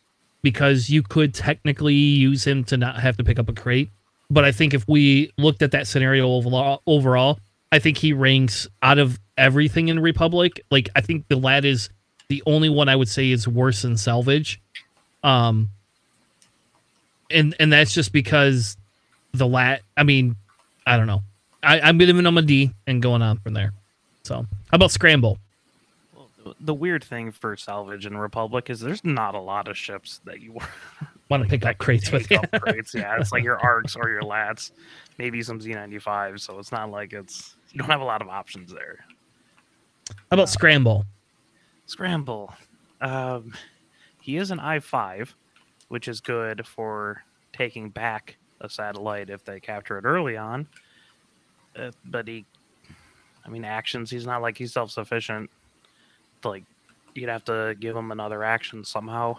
because you could technically use him to not have to pick up a crate. But I think if we looked at that scenario overall, overall, I think he ranks out of everything in Republic. Like I think the lad is the only one I would say is worse than salvage. Um and and that's just because the lat I mean, I don't know. I, I'm giving him a D and going on from there. So how about scramble? Well, the- weird thing for salvage and Republic is there's not a lot of ships that you <laughs> Want to pick up crates with up crates. <laughs> Yeah, it's like your arcs or your lats, maybe some Z95. So it's not like it's you don't have a lot of options there. How about scramble? Scramble. Um, he is an I5, which is good for taking back a satellite if they capture it early on. Uh, but he, I mean, actions. He's not like he's self-sufficient. Like you'd have to give him another action somehow.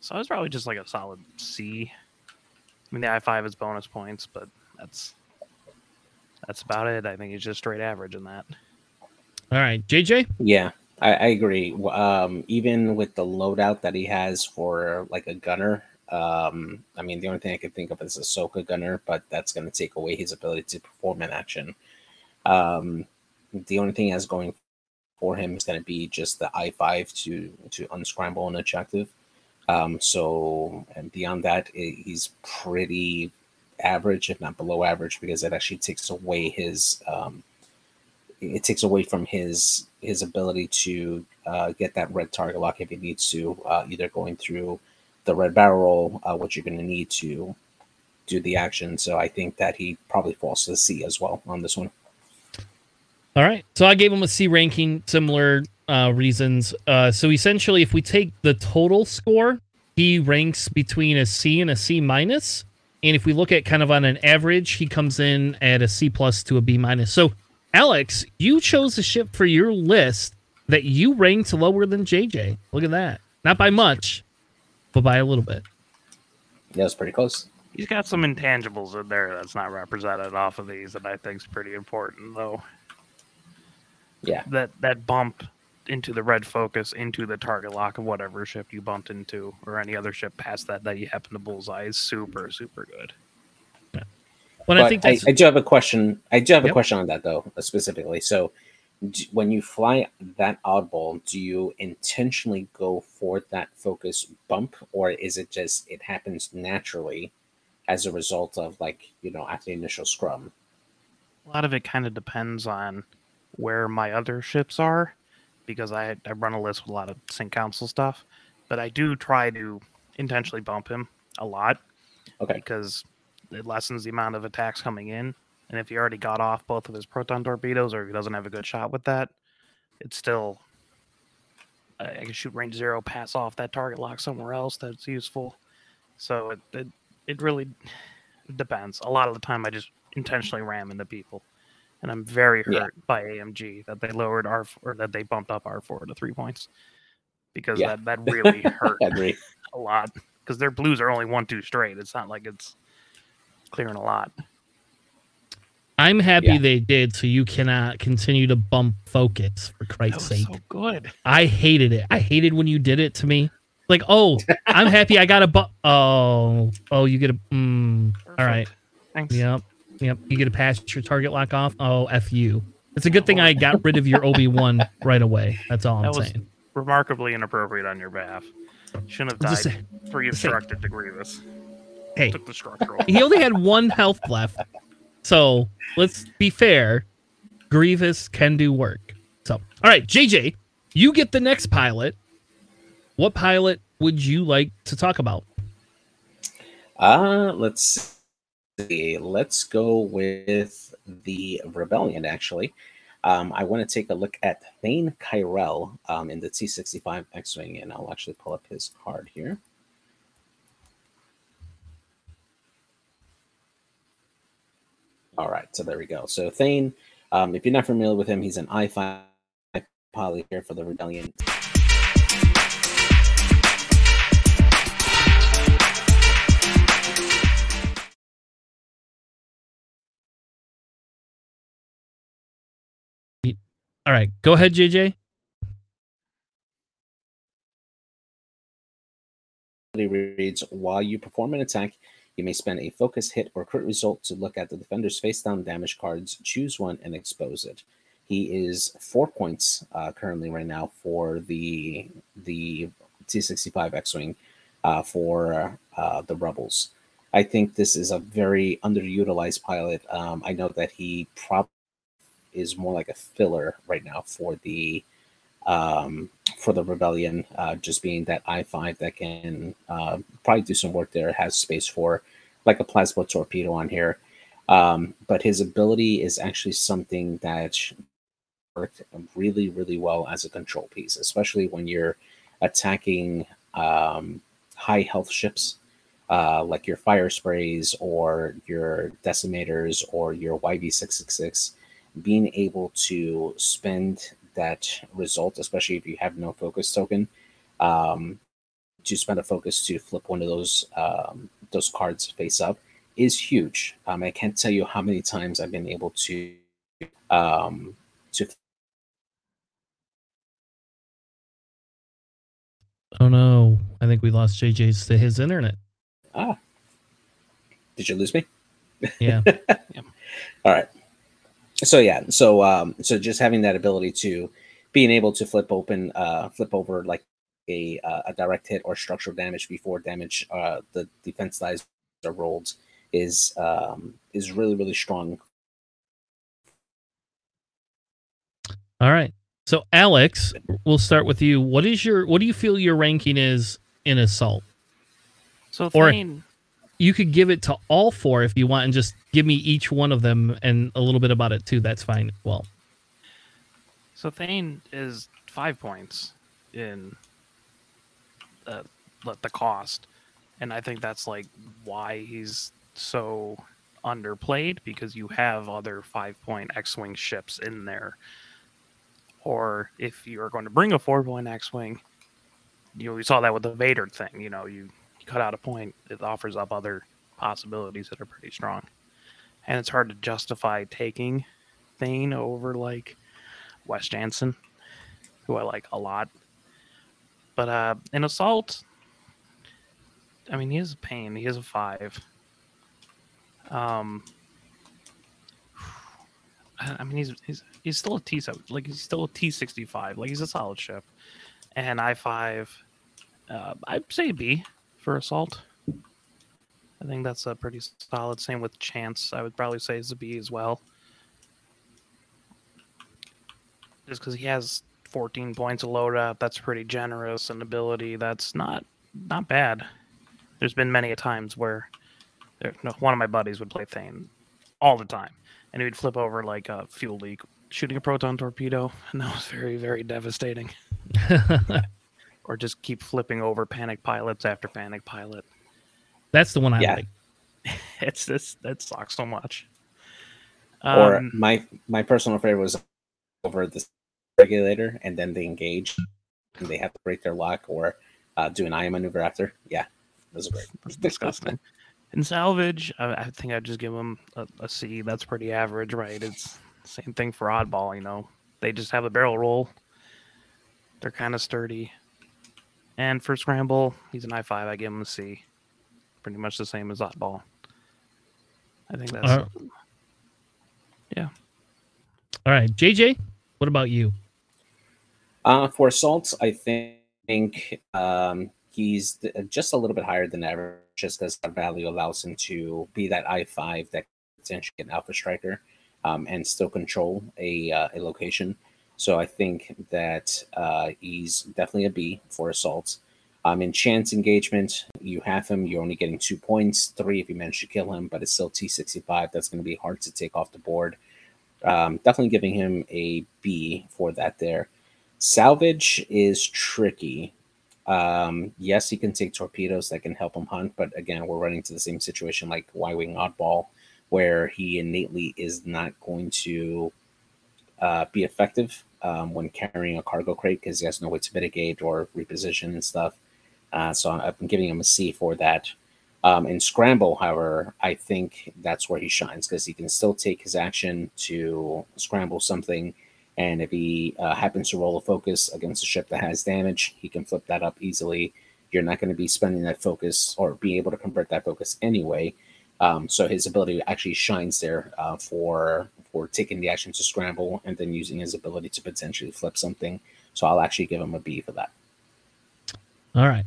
So it's probably just like a solid C. I mean, the I5 is bonus points, but that's that's about it. I think he's just straight average in that. All right, JJ. Yeah, I, I agree. Um, even with the loadout that he has for like a gunner, um, I mean, the only thing I can think of is Ahsoka gunner, but that's going to take away his ability to perform an action. Um, the only thing that's going for him is going to be just the I five to to unscramble an objective. Um, so and beyond that, i he's pretty average, if not below average, because it actually takes away his um, it takes away from his his ability to uh, get that red target lock if he needs to, uh, either going through the red barrel uh, which you're going to need to do the action. So I think that he probably falls to the C as well on this one. All right. So I gave him a C ranking, similar uh, reasons. Uh, so essentially, if we take the total score, he ranks between a C and a C minus. And if we look at kind of on an average, he comes in at a C plus to a B minus. So, Alex, you chose a ship for your list that you ranked lower than JJ. Look at that. Not by much, but by a little bit. Yeah, it's pretty close. He's got some intangibles in there that's not represented off of these that I think is pretty important, though. Yeah. That that bump into the red focus into the target lock of whatever ship you bumped into or any other ship past that that you happen to bullseye is super super good. But I think that's I, do have a question. I do have Yep. a question on that though, uh, specifically. So, d- when you fly that oddball, do you intentionally go for that focus bump, or is it just it happens naturally as a result of like you know at the initial scrum? A lot of it kind of depends on where my other ships are because I, I run a list with a lot of Sync Console stuff, but I do try to intentionally bump him a lot Okay. because it lessens the amount of attacks coming in. And if he already got off both of his proton torpedoes or if he doesn't have a good shot with that, it's still I I can shoot range zero, pass off that target lock somewhere else that's useful. So it it, it really depends. A lot of the time I just intentionally ram into people. And I'm very hurt Yeah. by AMG that they lowered R or that they bumped up R4 to three points. Because Yeah. that, that really <laughs> hurt a lot. Because their blues are only one two straight. It's not like it's clearing a lot. I'm happy Yeah. they did, so you cannot continue to bump focus for That Christ's was sake. so good. I hated it. I hated when you did it to me. Like, oh, I'm happy I got a bu- oh, oh, you get a mm, all right. Thanks. Yep. Yep. You get to pass your target lock off. Oh, F you. It's a good thing I got rid of your Obi Wan <laughs> right away. That's all I'm was saying. remarkably inappropriate on your behalf. Shouldn't have I'm just died saying- pre-obstructed to Grievous. Hey, Took the structural. he only had one health left. So let's be fair. Grievous can do work. So, all right, JJ, you get the next pilot. What pilot would you like to talk about? Uh, let's see. Let's go with the Rebellion, actually. Um, I want to take a look at Thane Kyrell um, in the T 65 X Wing, and I'll actually pull up his card here. All right, so there we go. So, Thane, um, if you're not familiar with him, he's an I 5 pilot here for the Rebellion. All right, go ahead, JJ. reads While you perform an attack, you may spend a focus hit or crit result to look at the defender's face down damage cards, choose one, and expose it. He is four points uh, currently right now for the the T65 X-wing uh, for uh, the Rebels. I think this is a very underutilized pilot. Um, I know that he probably is more like a filler right now for the um, for the rebellion, uh, just being that I five that can uh, probably do some work there. Has space for like a plasma torpedo on here, um, but his ability is actually something that worked really, really well as a control piece, especially when you're attacking um, high health ships. Uh, like your fire sprays or your decimators or your YV666, being able to spend that result, especially if you have no focus token, um, to spend a focus to flip one of those um, those cards face up is huge. Um, I can't tell you how many times I've been able to um, to Oh no, I think we lost JJ's to his internet. ah. Did you lose me? Yeah. <laughs> All right. So yeah, so um, so just having that ability to being able to flip open, uh, flip over like a uh, a direct hit or structural damage before damage, uh, the defense dies are rolled is um is really really strong. All right. So Alex, we'll start with you. What is your what do you feel your ranking is in assault? So Or- Thane, You could give it to all four if you want and just give me each one of them and a little bit about it too. That's fine. Well, so Thane is five points in uh, the cost, and I think that's like why he's so underplayed because you have other five point X wing ships in there or if you are going to bring a four point X wing, you know, we saw that with the Vader thing. You know, you, you cut out a point, it offers up other possibilities that are pretty strong, and it's hard to justify taking Thane over like Wes Janson, who I like a lot. But uh, in assault, I mean, he is a pain. He is a five. Um, I mean, he's he's he's still a T seven, like he's still a T sixty five, like he's a solid ship. And I five, uh, I'd say B for assault. I think that's a pretty solid. Same with chance. I would probably say B as well. Just because he has 14 points of load up, that's pretty generous. And ability, that's not not bad. There's been many a times where there, no, one of my buddies would play Thane all the time, and he would flip over like a fuel leak, shooting a proton torpedo, and that was very very devastating. <laughs> or just keep flipping over panic pilots after panic pilot. That's the one I Yeah. like. <laughs> It's this that sucks so much. or Um, my my personal favorite was over the regulator, and then they engage, and they have to break their lock or uh, do an eye maneuver after. Yeah, those are great. That's <laughs> disgusting. In salvage, I, I think I'd just give them a, a C. That's pretty average, right? It's same thing for oddball. You know, they just have a barrel roll. They're kind of sturdy. And for scramble, he's an I five. I give him a C. Pretty much the same as oddball. I think that's Uh, All right, JJ, what about you? Uh, for assaults, I think um, he's th- just a little bit higher than average, just because that value allows him to be that I five that can potentially an alpha striker, um, and still control a uh, a location. So I think that uh, he's definitely a B for assaults. Um, in chance engagement, you have him. You're only getting two points, three if you manage to kill him, but it's still T65. That's going to be hard to take off the board. Um, definitely giving him a B for that there. Salvage is tricky. Um, yes, he can take torpedoes that can help him hunt, but again, we're running to the same situation like Y Wing Oddball, where he innately is not going to uh, be effective um, when carrying a cargo crate because he has no way to mitigate or reposition and stuff. Uh, so I've been giving him a C for that. Um, in Scramble, however, I think that's where he shines because he can still take his action to scramble something and if he uh, happens to roll a focus against a ship that has damage, he can flip that up easily. You're not going to be spending that focus or being able to convert that focus anyway. Um, so his ability actually shines there uh, for for taking the action to scramble and then using his ability to potentially flip something. So I'll actually give him a B for that. All right.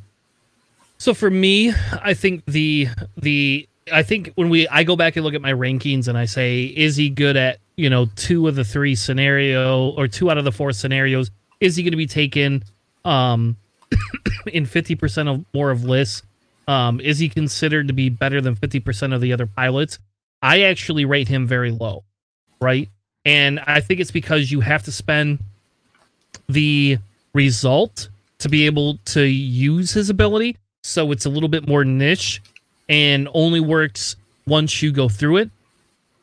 So for me, I think the the I think when we I go back and look at my rankings and I say is he good at, you know, two of the three scenario or two out of the four scenarios, is he going to be taken um <coughs> in 50% of more of lists? Um is he considered to be better than 50% of the other pilots? I actually rate him very low, right? And I think it's because you have to spend the result to be able to use his ability. So it's a little bit more niche and only works once you go through it.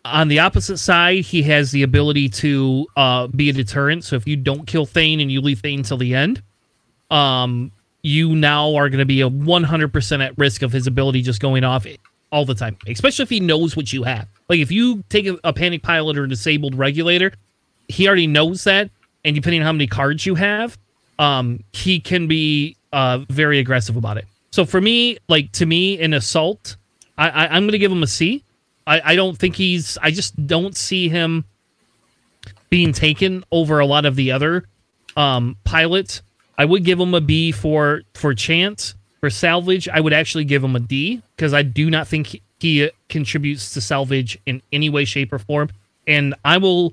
On the opposite side, he has the ability to uh, be a deterrent. So if you don't kill Thane and you leave Thane till the end, um, you now are going to be a 100% at risk of his ability just going off all the time, especially if he knows what you have. Like if you take a, a panic pilot or a disabled regulator, he already knows that, and depending on how many cards you have, um, he can be uh, very aggressive about it. So for me, like to me, an assault, I, I I'm going to give him a C. I, I don't think he's. I just don't see him being taken over a lot of the other um, pilots. I would give him a B for for chance for salvage. I would actually give him a D because I do not think he, he contributes to salvage in any way, shape, or form. And I will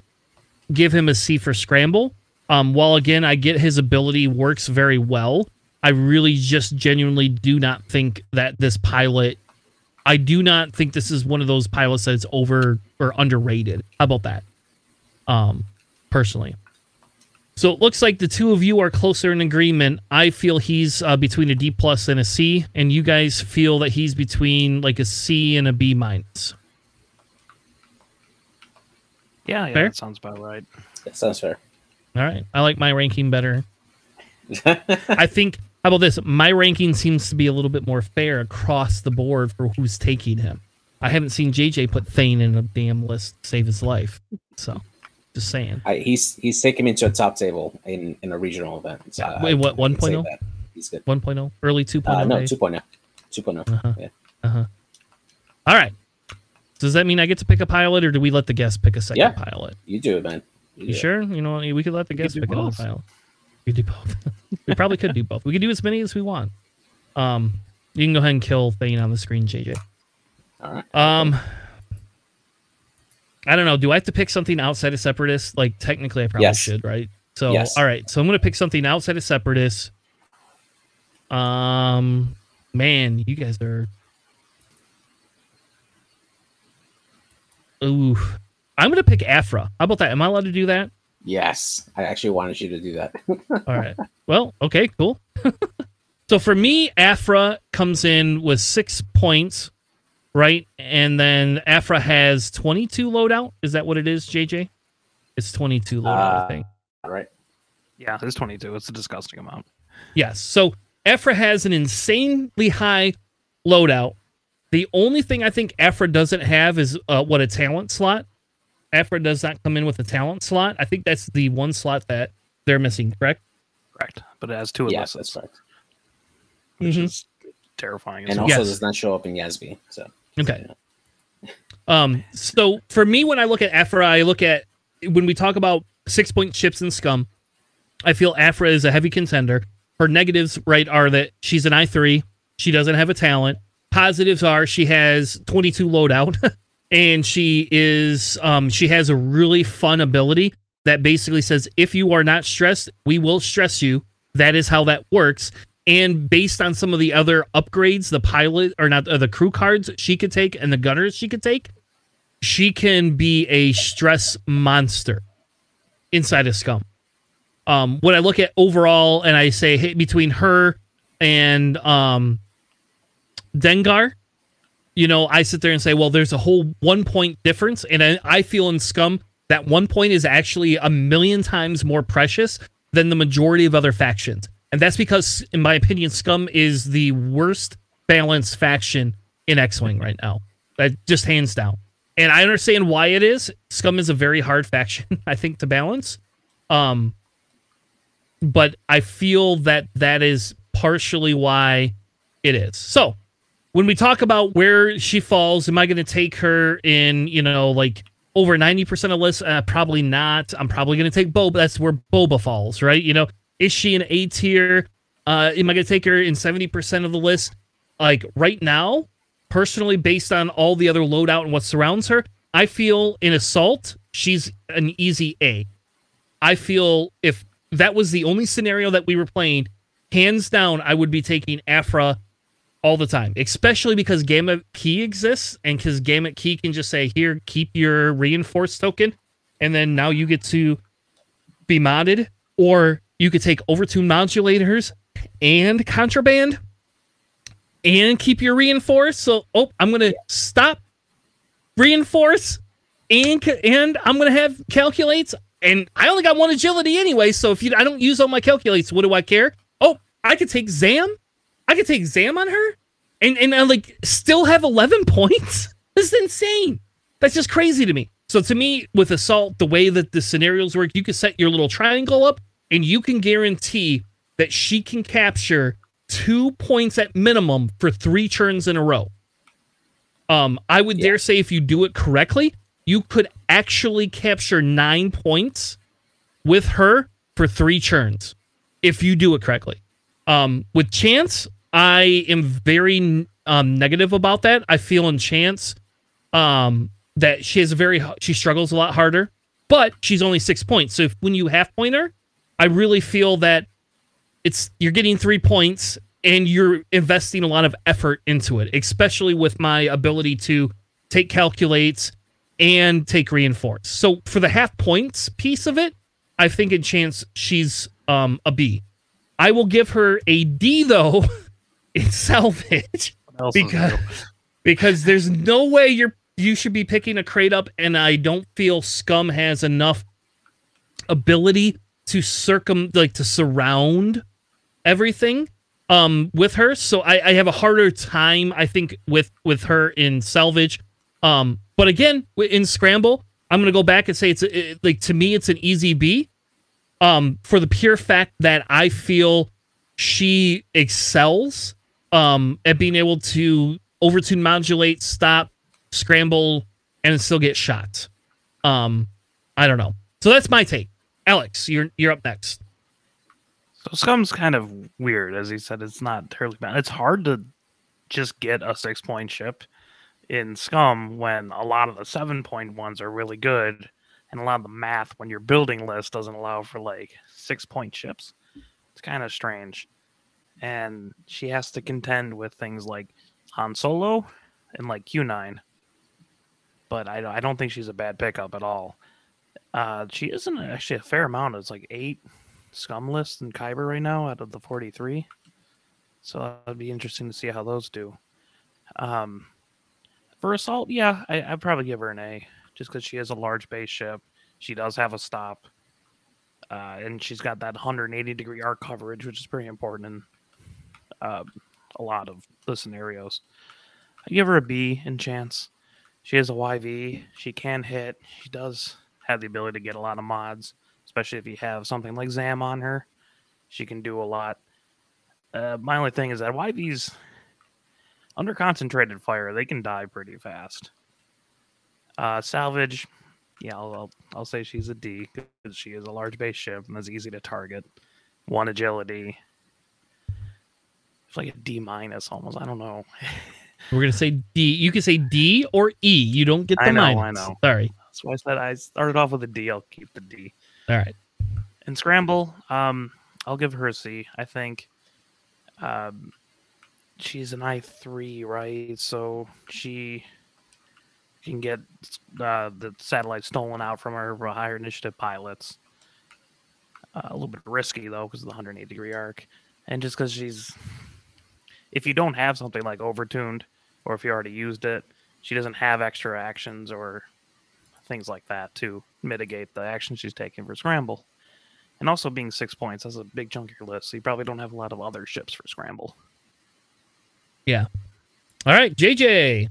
give him a C for scramble. Um, while again, I get his ability works very well. I really just genuinely do not think that this pilot. I do not think this is one of those pilots that's over or underrated. How about that? Um, personally. So it looks like the two of you are closer in agreement. I feel he's uh, between a D plus and a C, and you guys feel that he's between like a C and a B minus. Yeah, yeah, Fair? that sounds about right. That sounds fair. All right. I like my ranking better. <laughs> I think. How about this? My ranking seems to be a little bit more fair across the board for who's taking him. I haven't seen JJ put Thane in a damn list to save his life. So, just saying. I, he's he's taken me to a top table in in a regional event. So I- Wait, what, say 1.0? He's good. 1.0, early 2.0. Uh, no, days? 2.0. 2.0. Uh-huh. Yeah. Uh-huh. All right. Does that mean I get to pick a pilot, or do we let the guest pick a second Yeah. pilot? You do it, man. You it. sure? You know, we could let the could guest do pick another pilot. We do both. <laughs> we probably could do both. We could do as many as we want. Um, you can go ahead and kill Thane on the screen, JJ. All right. Um, I don't know. Do I have to pick something outside of Separatist? Like technically, I probably Yes. should, right? So, Yes. all right. So I'm gonna pick something outside of Separatist. Um, man, you guys are. Ooh, I'm gonna pick Aphra. How about that? Am I allowed to do that? Yes, I actually wanted you to do that. <laughs> All right. Well, okay, cool. <laughs> so for me, Aphra comes in with six points, right? And then Aphra has 22 loadout. Is that what it is, JJ? It's 22 loadout, I Uh, think. All right. Yeah, it's 22. It's a disgusting amount. Yes. So Aphra has an insanely high loadout. The only thing I think Aphra doesn't have is uh, what a talent slot. Aphra does not come in with a talent slot. I think that's the one slot that they're missing, correct? Correct. But it has two of Yes, illicits, that's correct. which Mhm. is terrifying. as And well. also Yes. does not show up in Yasby. So Okay. Um, so for me, when I look at Aphra, I look at when we talk about six point chips and scum, I feel Aphra is a heavy contender. Her negatives, right, are that she's an I three, she doesn't have a talent. Positives are she has 22 loadout, <laughs> and she is um she has a really fun ability that basically says if you are not stressed, we will stress you. That is how that works. And based on some of the other upgrades, the pilot or not uh, the crew cards she could take and the gunners she could take, she can be a stress monster inside of Scum. Um, when I look at overall and I say hey, between her and um, Dengar, you know, I sit there and say, well, there's a whole one point difference. And I, I feel in Scum that one point is actually a million times more precious than the majority of other factions. And that's because, in my opinion, Scum is the worst balanced faction in X Wing right now. That just hands down. And I understand why it is. Scum is a very hard faction, <laughs> I think, to balance. Um, but I feel that that is partially why it is. So, when we talk about where she falls, am I going to take her in, you know, like over 90% of lists? Uh, probably not. I'm probably going to take Boba. That's where Boba falls, right? You know, is she an A tier? Uh, am I going to take her in 70% of the list? Like right now, personally, based on all the other loadout and what surrounds her, I feel in Assault, she's an easy A. I feel if that was the only scenario that we were playing, hands down, I would be taking Aphra all the time, especially because Gamma Key exists and because Gamma Key can just say, here, keep your reinforced token. And then now you get to be modded, or you could take overtune modulators and contraband and keep your reinforce. So, oh, I'm going to stop reinforce and and I'm going to have calculates and I only got one agility anyway, so if you I don't use all my calculates, what do I care? Oh, I could take Zam. I could take Zam on her and and I like still have 11 points. <laughs> This is insane. That's just crazy to me. So to me with assault, the way that the scenarios work, you could set your little triangle up and you can guarantee that she can capture 2 points at minimum for 3 turns in a row. Um I would Yeah. dare say if you do it correctly, you could actually capture 9 points with her for 3 turns if you do it correctly. Um, with Chance, I am very um, negative about that. I feel in Chance um, that she has a very she struggles a lot harder, but she's only six points. So if, when you half point her, I really feel that it's you're getting three points and you're investing a lot of effort into it, especially with my ability to take calculates and take reinforce. So for the half points piece of it, I think in chance she's um, a B. I will give her a D though <laughs> in salvage What else is because because there's no way you're you should be picking a crate up, and I don't feel Scum has enough ability to circum like to surround everything um with her. So I, I have a harder time i think with with her in salvage. Um but again in scramble i'm gonna go back and say it's it- like to me it's an easy b. Um for the pure fact that i feel she excels um at being able to overtune modulate stop scramble and still get shot. Um i don't know. So that's my take alex you're you're up next So Scum's kind of weird, as he said. It's not terribly bad. It's hard to just get a six point ship in Scum when a lot of the seven point ones are really good, and a lot of the math when your building list doesn't allow for like six point ships. It's kind of strange, and she has to contend with things like Han Solo and like Q9. But I, I don't think she's a bad pickup at all. Uh, she isn't actually a fair amount. It's like eight scum list in Kyber right now out of the 43. So that'd be interesting to see how those do. Um, for assault, yeah, I, I'd probably give her an A just because she has a large base ship. She does have a stop. Uh, and she's got that 180 degree arc coverage, which is pretty important in uh, a lot of the scenarios. I give her a B in chance. She has a YV. She can hit. She does have the ability to get a lot of mods especially if you have something like Zam on her. She can do a lot. Uh, my only thing is that YVs under concentrated fire, they can die pretty fast. Uh, salvage, yeah, I'll, I'll I'll say she's a D because she is a large base ship and is easy to target. One agility. It's like a D minus almost. I don't know. <laughs> We're gonna say D. You can say D or E. You don't get the I know, I minus. know. Sorry. That's why I said I started off with a D. I'll keep the D. All right. And scramble um i'll give her a c i think um she's an i3 right so she can get uh, the satellite stolen out from her for higher initiative pilots uh, a little bit risky though because of the 180 degree arc and just because she's if you don't have something like overtuned or if you already used it she doesn't have extra actions or things like that to mitigate the action she's taking for scramble and also being six points, that's a big chunk of your list. So you probably don't have a lot of other ships for scramble. Yeah. All right, JJ.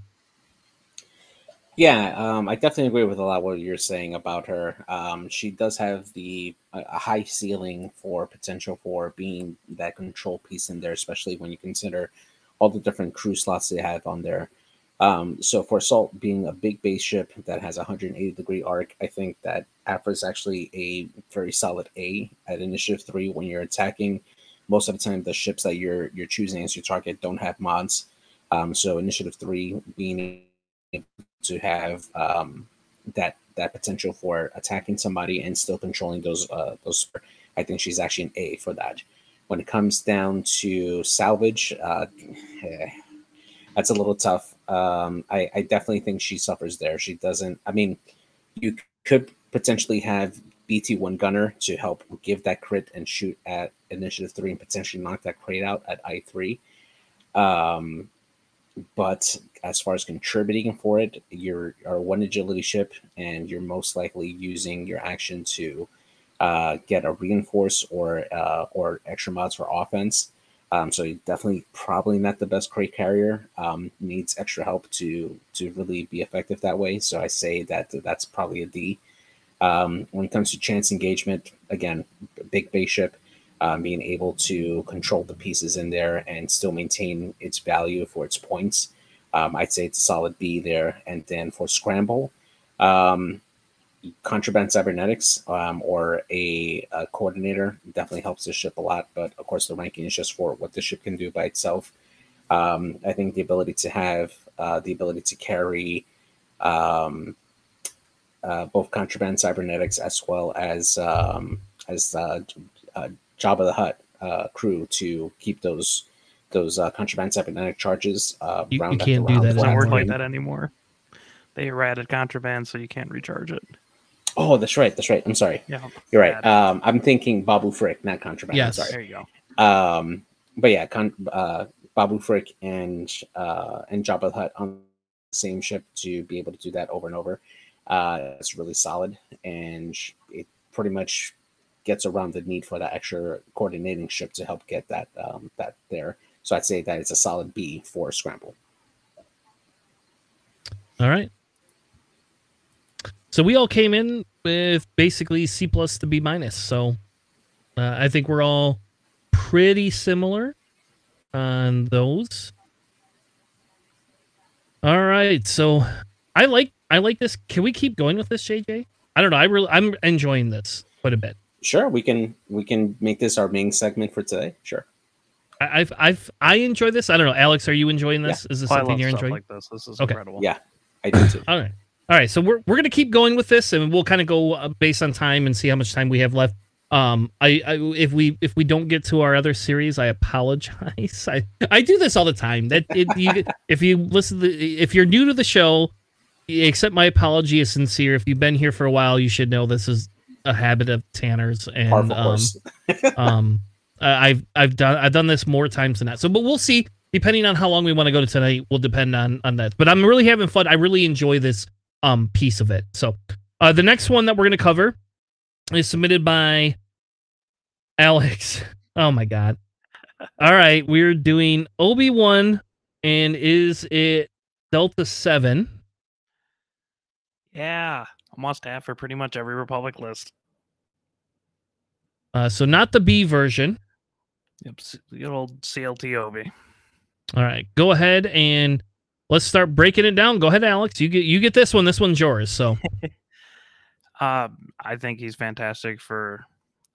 Yeah, um, I definitely agree with a lot of what you're saying about her. Um, she does have the a, a high ceiling for potential for being that control piece in there, especially when you consider all the different crew slots they have on there. Um, so for Salt being a big base ship that has a 180 degree arc, I think that Aphra is actually a very solid A at Initiative Three when you're attacking. Most of the time, the ships that you're you're choosing as your target don't have mods. Um, so Initiative Three being able to have um, that that potential for attacking somebody and still controlling those uh, those. I think she's actually an A for that. When it comes down to salvage, uh, eh, that's a little tough. Um, I, I definitely think she suffers there. She doesn't. I mean, you could potentially have BT one gunner to help give that crit and shoot at initiative three and potentially knock that crate out at I three. Um, but as far as contributing for it, you're are one agility ship, and you're most likely using your action to uh, get a reinforce or uh, or extra mods for offense. Um, so definitely probably not the best crate carrier. Um, needs extra help to to really be effective that way. So I say that that's probably a D. Um, when it comes to chance engagement, again, big base ship, um, being able to control the pieces in there and still maintain its value for its points. Um, I'd say it's a solid B there. And then for scramble, um, contraband cybernetics um, or a, a coordinator definitely helps the ship a lot. But of course, the ranking is just for what the ship can do by itself. Um, I think the ability to have uh, the ability to carry um, uh, both contraband cybernetics as well as um, as uh, uh, Jabba the Hutt uh, crew to keep those those uh, contraband cybernetic charges uh, You- you can't after do round that It doesn't work like that anymore. They errated contraband, so you can't recharge it. Oh, that's right. That's right. I'm sorry. Yeah, You're right. Um, I'm thinking Babu Frick, not contraband. Yes. Sorry. there you go. Um, but yeah, con- uh, Babu Frick and uh, and Jabba the Hutt on the same ship to be able to do that over and over. Uh, it's really solid, and it pretty much gets around the need for that extra coordinating ship to help get that um, that there. So I'd say that it's a solid B for Scramble. All right. So we all came in with basically C plus to B minus. So uh, I think we're all pretty similar on those. All right. So I like I like this. Can we keep going with this, JJ? I don't know. I really I'm enjoying this quite a bit. Sure, we can we can make this our main segment for today. Sure. I- I've I've I enjoy this. I don't know, Alex. Are you enjoying this? Is this Oh, I something love you're stuff enjoying? like this. This is Okay. incredible. Yeah, I do too. All right. All right. So we're we're gonna keep going with this, and we'll kind of go uh, based on time and see how much time we have left. Um, I, I if we if we don't get to our other series, I apologize. <laughs> I I do this all the time. That it, you if you listen to the, if you're new to the show, accept my apology is sincere. If you've been here for a while, you should know this is a habit of Tanner's and um, <laughs> um I've I've done I've done this more times than that. So but we'll see. Depending on how long we want to go to tonight, will depend on on that. But I'm really having fun. I really enjoy this um piece of it. So uh the next one that we're gonna cover is submitted by Alex. <laughs> Oh my god. All right, we're doing Obi-Wan and is it Delta 7? Yeah, a must have for pretty much every Republic list. Uh so not the B version. Yep, good old CLT Obi. All right, go ahead and let's start breaking it down. Go ahead, Alex. You get you get this one. This one's yours. So Uh, <laughs> I think he's fantastic for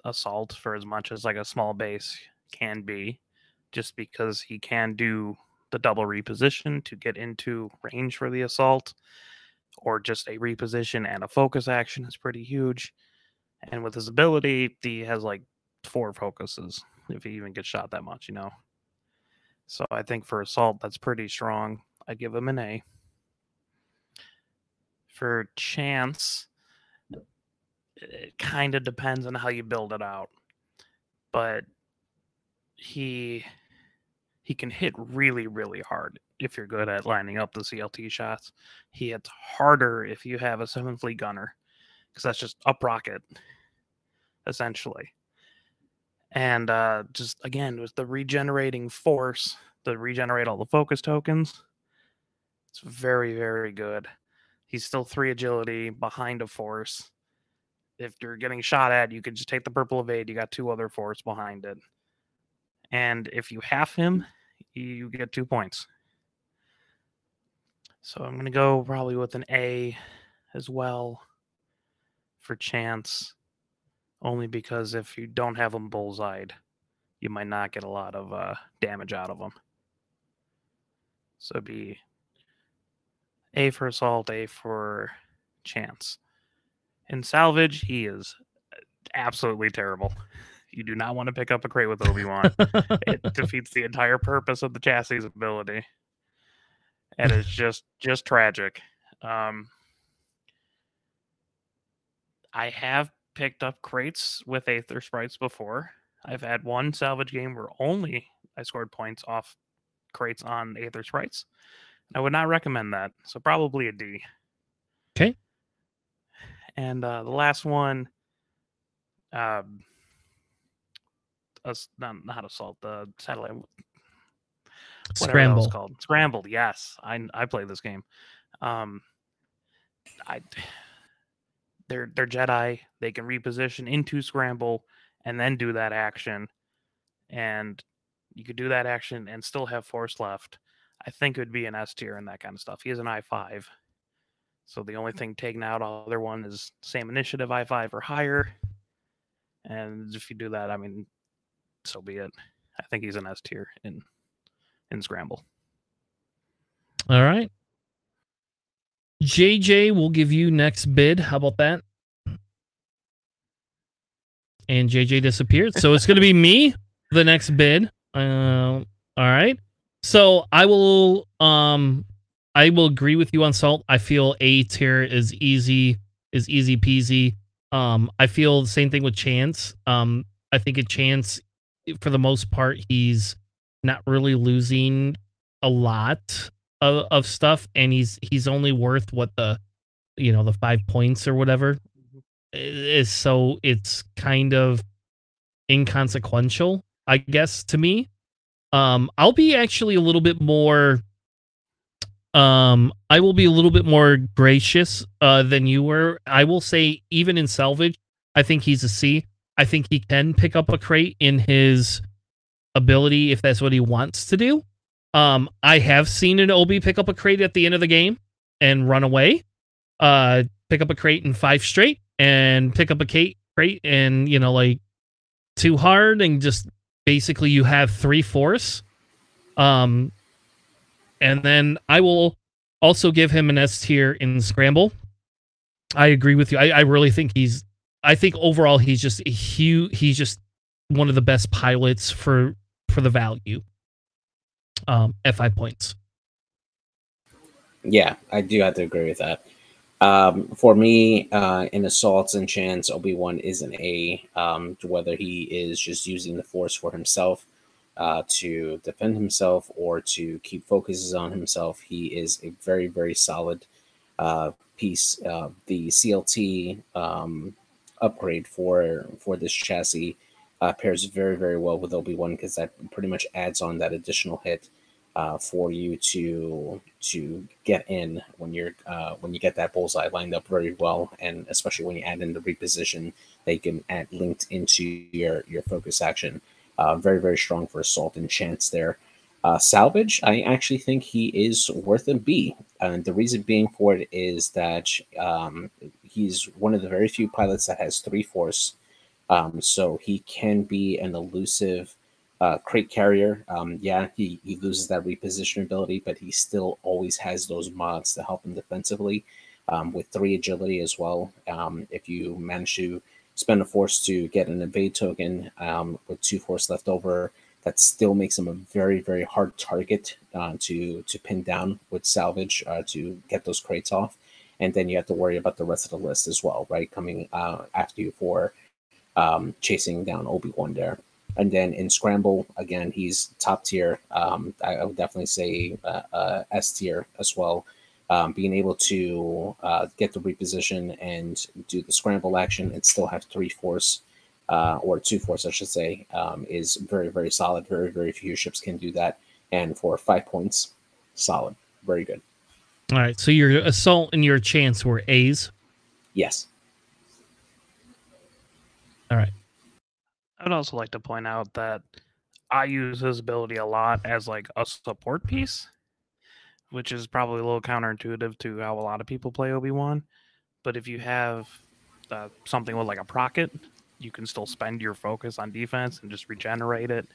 assault for as much as like a small base can be, just because he can do the double reposition to get into range for the assault, or just a reposition and a focus action is pretty huge. And with his ability, he has like four focuses if he even gets shot that much, you know. So I think for assault, that's pretty strong. I give him an A. For chance, it kind of depends on how you build it out but he he can hit really really hard if you're good at lining up the clt shots he hits harder if you have a seven fleet gunner because that's just up rocket essentially and uh just again with the regenerating force to regenerate all the focus tokens it's very very good he's still three agility behind a force if you're getting shot at, you can just take the purple evade. You got two other force behind it. And if you half him, you get two points. So I'm going to go probably with an A as well for chance, only because if you don't have him bullseyed, you might not get a lot of uh, damage out of him. So be A for assault, A for chance. In salvage, he is uh, absolutely terrible. <laughs> You do not want to pick up a crate with Obi Wan. it <laughs> defeats the entire purpose of the chassis ability, and it's just just tragic. Um, I have picked up crates with Aethersprites before. I've had one salvage game where only I scored points off crates on Aethersprites. I would not recommend that. So probably a D. Okay. And uh, the last one, uh, us not not assault the satellite. Whatever that was Scramble. called scrambled. Yes, I I play this game. Um, I they're they're Jedi. They can reposition into scramble and then do that action, and you could do that action and still have force left. I think it would be an S tier and that kind of stuff. He is an I five, so the only thing taken out other one is same initiative I five or higher. And if you do that, I mean, so be it. I think he's an S tier in in scramble. All right. JJ will give you next bid. How about that? And JJ disappeared. So it's going to be me, the next bid. Um, all right. So I will um I will agree with you on salt. I feel A tier is easy is easy peasy. Um I feel the same thing with Chance. Um I think at Chance for the most part he's not really losing a lot of, of stuff and he's he's only worth what the you know the five points or whatever is so it's kind of inconsequential, I guess, to me. Um, I'll be actually a little bit more. Um, I will be a little bit more gracious uh, than you were. I will say, even in salvage, I think he's a C. I think he can pick up a crate in his ability if that's what he wants to do. Um, I have seen an Obi pick up a crate at the end of the game and run away. Uh, pick up a crate in five straight and pick up a crate crate and you know like too hard and just basically you have three force. Um, and then I will also give him an S tier in scramble. I agree with you. I, I really think he's. I think overall he's just a huge. He's just one of the best pilots for for the value. Um, at five points. Yeah, I do have to agree with that. Um, for me, uh, in assaults and chance, Obi Wan is an A. Um, whether he is just using the Force for himself uh, to defend himself or to keep focuses on himself, he is a very, very solid uh, piece. The CLT um, upgrade for for this chassis uh, pairs very, very well with Obi Wan because that pretty much adds on that additional hit uh, for you to to get in when you're uh, when you get that bullseye lined up very well, and especially when you add in the reposition, they can add linked into your your focus action. Uh, very very strong for assault and chance there. Uh, salvage, I actually think he is worth a B, and the reason being for it is that um, he's one of the very few pilots that has three force, um, so he can be an elusive uh, crate carrier. Um, yeah, he, he loses that reposition ability, but he still always has those mods to help him defensively um, with three agility as well. Um, if you manage to spend a force to get an evade token um, with two force left over, that still makes him a very very hard target uh, to to pin down with salvage uh, to get those crates off. And then you have to worry about the rest of the list as well, right? Coming uh, after you for um, chasing down Obi Wan there. And then in Scramble, again, he's top tier. Um, I, I, would definitely say uh, uh, S tier as well. Um, being able to uh, get the reposition and do the scramble action and still have three force uh, or two force, I should say, um, is very, very solid. Very, very few ships can do that. And for five points, solid. Very good. All right. So your assault and your chance were A's? Yes. All right. I would also like to point out that I use his ability a lot as like a support piece, which is probably a little counterintuitive to how a lot of people play Obi Wan. But if you have uh, something with like a procket, you can still spend your focus on defense and just regenerate it.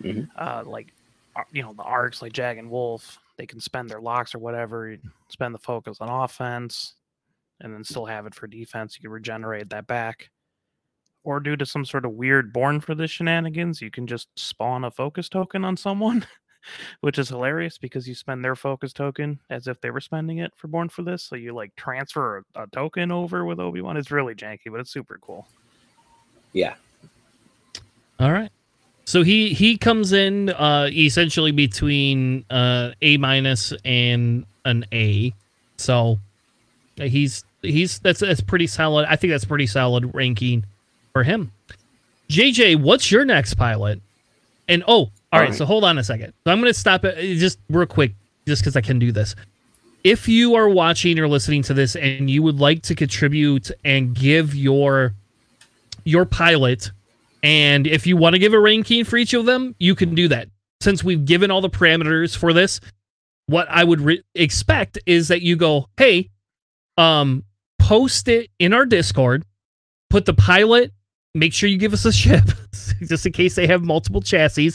Mhm. Uh, like, uh, you know, the arcs like Jag and Wolffe, they can spend their locks or whatever, spend the focus on offense, and then still have it for defense. You can regenerate that back or due to some sort of weird born for this shenanigans, you can just spawn a focus token on someone, <laughs> which is hilarious because you spend their focus token as if they were spending it for born for this. So you like transfer a, a token over with Obi Wan. It's really janky, but it's super cool. Yeah. All right. So he he comes in uh essentially between uh A minus and an A. So uh, he's he's that's that's pretty solid. I think that's pretty solid ranking for him. JJ, what's your next pilot? And oh, all, all right, right, So hold on a second. So I'm going to stop it just real quick, just because I can do this. If you are watching or listening to this and you would like to contribute and give your your pilot, and if you want to give a ranking for each of them, you can do that. Since we've given all the parameters for this, what I would re- expect is that you go, hey, um, post it in our Discord, put the pilot make sure you give us a ship <laughs> just in case they have multiple chassis.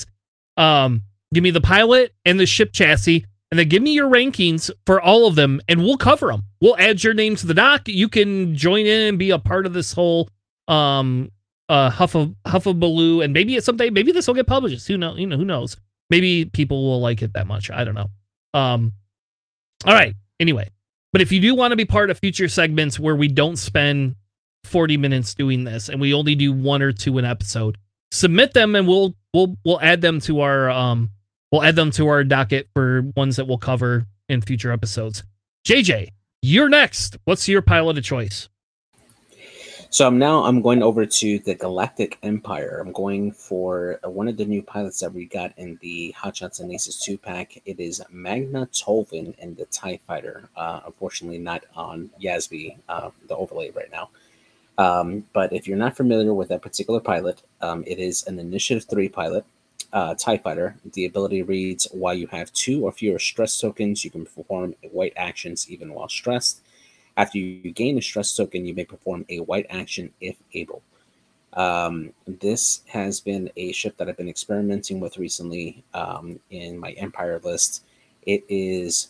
Um, give me the pilot and the ship chassis, and then give me your rankings for all of them, and we'll cover them. We'll add your name to the doc. You can join in and be a part of this whole um uh huff of huff of baloo, and maybe it's someday maybe this will get published. Who know? You know who knows? Maybe people will like it that much. I don't know. Um, all right. Anyway, but if you do want to be part of future segments where we don't spend 40 minutes doing this and we only do one or two an episode submit them and we'll we'll we'll add them to our um we'll add them to our docket for ones that we'll cover in future episodes jj you're next what's your pilot of choice So I'm now I'm going over to the Galactic Empire. I'm going for uh, one of the new pilots that we got in the Hot Shots and Aces two pack. It is Magna Tolvan and the Tie Fighter. Uh, unfortunately, not on Yasby, uh, the overlay right now. Um, but if you're not familiar with that particular pilot, um, it is an Initiative three pilot. Uh, TIE Fighter. The ability reads While you have two or fewer stress tokens, you can perform white actions even while stressed. After you gain a stress token, you may perform a white action if able. Um, this has been a ship that I've been experimenting with recently um, in my Empire list. It is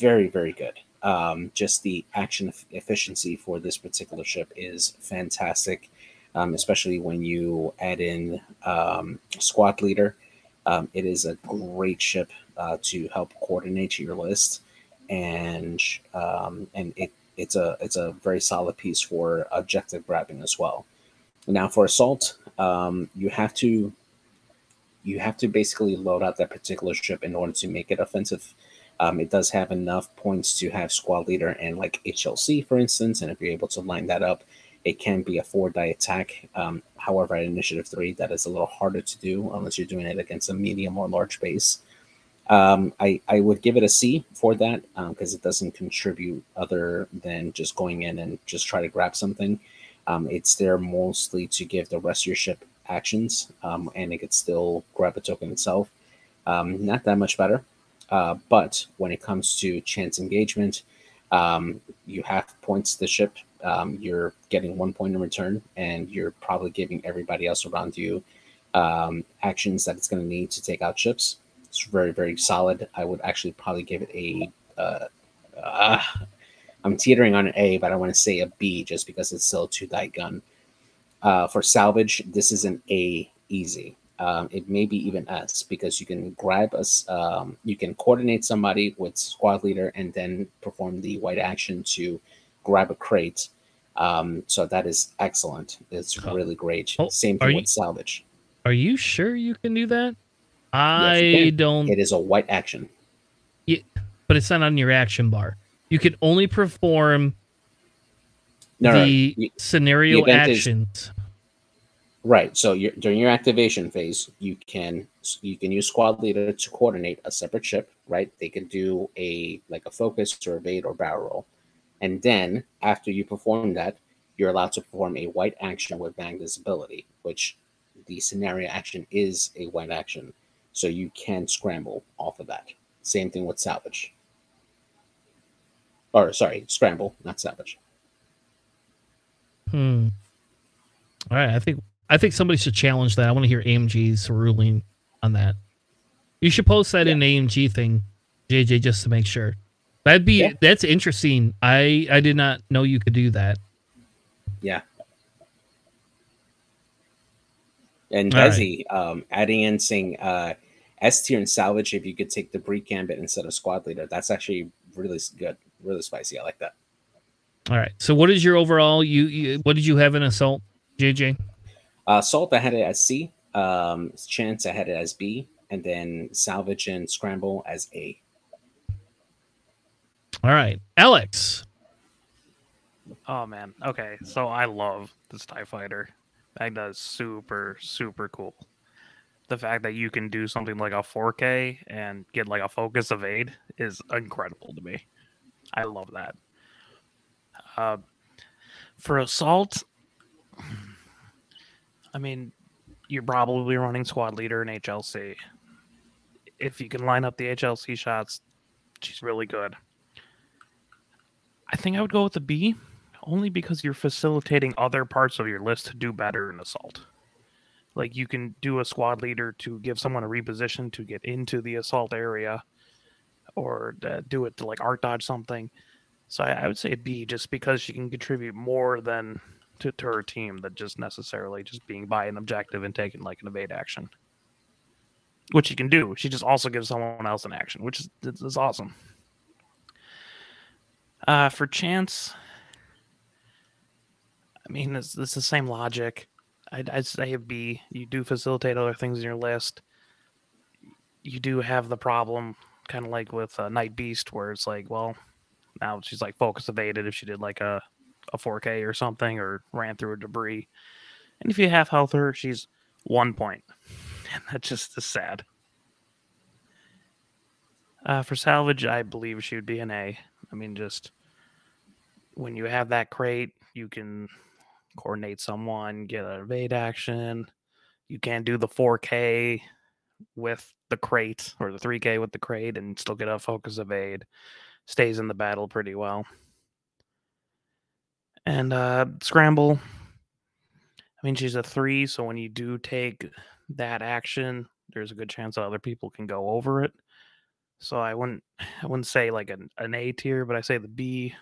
very, very good. Um, just the action efficiency for this particular ship is fantastic, um, especially when you add in um, squad leader. Um, it is a great ship uh, to help coordinate your list, and um, and it it's a it's a very solid piece for objective grabbing as well. Now for assault, um, you have to you have to basically load out that particular ship in order to make it offensive. Um, it does have enough points to have squad leader and like HLC, for instance, and if you're able to line that up, it can be a four die attack. Um, however, at initiative three, that is a little harder to do unless you're doing it against a medium or large base. Um, I, I would give it a C for that because um, it doesn't contribute other than just going in and just try to grab something. Um, it's there mostly to give the rest of your ship actions um, and it could still grab a token itself. Um, not that much better. Uh, but when it comes to chance engagement, um, you have points the ship. you're getting one point in return, and you're probably giving everybody else around you actions that it's going to need to take out ships. It's very, very solid. I would actually probably give it a. Uh, uh, <laughs> I'm teetering on an A, but I want to say a B just because it's still a two die gun. Uh, for salvage, this is an A easy. Um, it may be even us because you can grab us, um, you can coordinate somebody with squad leader and then perform the white action to grab a crate. Um, so that is excellent. It's really great. Oh, Same thing with you, salvage. Are you sure you can do that? I yes, don't. It is a white action. Yeah, but it's not on your action bar. You can only perform no, the no, scenario the actions. Is, right. So during your activation phase, you can you can use squad leader to coordinate a separate ship. Right. They can do a like a focus or evade or barrel roll, and then after you perform that, you're allowed to perform a white action with Magna's ability, which the scenario action is a white action. So you can scramble off of that. Same thing with salvage. Or sorry, scramble, not salvage. Hmm. All right, I think I think somebody should challenge that. I want to hear AMG's ruling on that. You should post that yeah. in AMG thing, JJ, just to make sure. That'd be yeah. that's interesting. I I did not know you could do that. Yeah. And Desi, right. um, adding in saying uh, S tier and salvage, if you could take the Debris Gambit instead of squad leader, that's actually really good, really spicy. I like that. All right. So, what is your overall? You, you what did you have in assault, JJ? Uh, assault, I had it as C. Um, chance, I had it as B, and then salvage and scramble as A. All right, Alex. Oh man. Okay, so I love this Tie Fighter. Magna is super super cool the fact that you can do something like a 4K and get like a focus of evade is incredible to me. I love that. Uh, for assault, I mean, you're probably running squad leader in HLC. If you can line up the HLC shots, she's really good. I think I would go with the B, only because you're facilitating other parts of your list to do better in assault. Like you can do a squad leader to give someone a reposition to get into the assault area, or uh, do it to like art dodge something. So I, I, would say B, just because she can contribute more than to, to her team than just necessarily just being by an objective and taking like an evade action, which she can do. She just also gives someone else an action, which is, is awesome. Uh, for chance, I mean, it's, it's the same logic. I'd, I'd say B. You do facilitate other things in your list. You do have the problem, kind of like with uh, Night Beast, where it's like, well, now she's like focus evaded if she did like a a 4K or something or ran through a debris. And if you half health her, she's one point. <laughs> And that just is sad. Uh, for salvage, I believe she would be an A. I mean, just when you have that crate, you can coordinate someone, get an evade action. You can do the 4K with the crate or the 3K with the crate and still get a focus evade. Stays in the battle pretty well. And uh, scramble. I mean, she's a three, so when you do take that action, there's a good chance that other people can go over it. So I wouldn't I wouldn't say like an, an A tier, but I say the B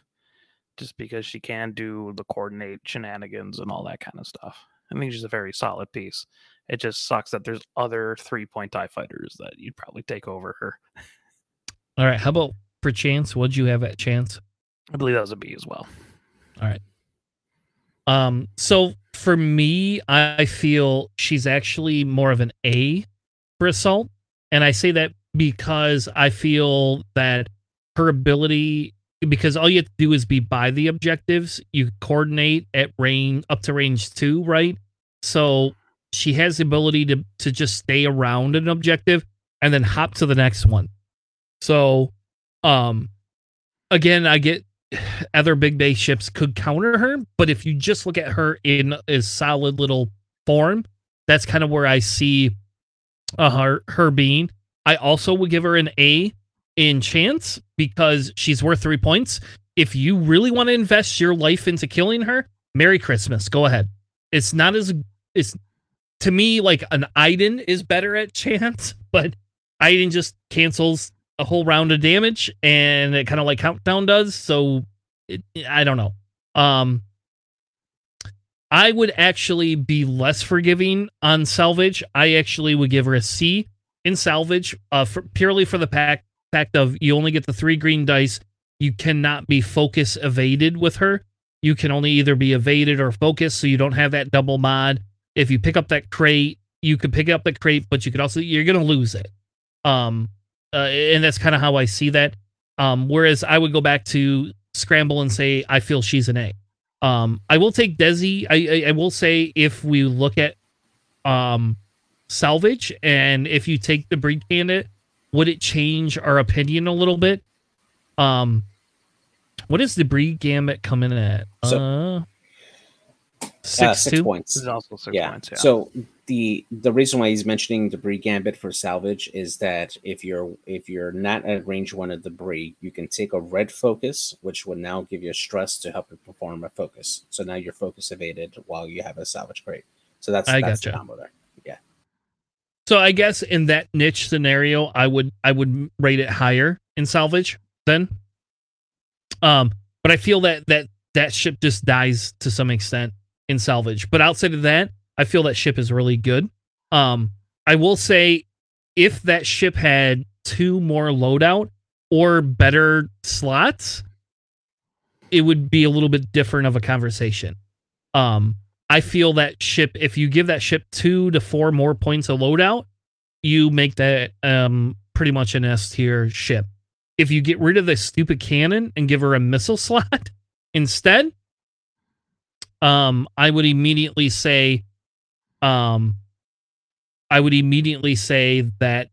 just because she can do the coordinate shenanigans and all that kind of stuff. I think she's a very solid piece. It just sucks that there's other three point tie fighters that you'd probably take over her. All right. How about for chance? What'd you have at chance? I believe that was a B as well. All right. Um, so for me, I feel she's actually more of an A for assault. And I say that because I feel that her ability because all you have to do is be by the objectives. You coordinate at range up to range two, right? So she has the ability to to just stay around an objective and then hop to the next one. So um again, I get other big base ships could counter her, but if you just look at her in a solid little form, that's kind of where I see uh, her her being. I also would give her an A in chance because she's worth three points. If you really want to invest your life into killing her, Merry Christmas. Go ahead. It's not as it's to me like an Iden is better at <laughs> chance, but Iden just cancels a whole round of damage and it kind of like countdown does. So it, I don't know. Um, I would actually be less forgiving on salvage. I actually would give her a C in salvage, uh, for, purely for the pack, fact of you only get the three green dice. You cannot be focus evaded with her. You can only either be evaded or focused, so you don't have that double mod. If you pick up that crate, you could pick up the crate, but you could also you're gonna lose it. Um, uh, and that's kind of how I see that. Um, whereas I would go back to scramble and say I feel she's an A. Um, I will take Desi. I, I, I will say if we look at um salvage and if you take the breed candidate, would it change our opinion a little bit? Um, what is the debris gambit coming at? So- uh, six, uh, six points. This is also six yeah. points. Yeah. So the the reason why he's mentioning debris gambit for salvage is that if you're if you're not at range one of debris, you can take a red focus, which will now give you a stress to help you perform a focus. So now you're focus evaded while you have a salvage crate. So that's I that's the combo there. Yeah. So I guess in that niche scenario, I would I would rate it higher in salvage then. Um, but I feel that that that ship just dies to some extent in salvage. But outside of that, I feel that ship is really good. Um, I will say if that ship had two more loadout or better slots, it would be a little bit different of a conversation. Um, I feel that ship, if you give that ship two to four more points of loadout, you make that um pretty much an S tier ship. If you get rid of the stupid cannon and give her a missile <laughs> slot instead, um, I would immediately say, um, I would immediately say that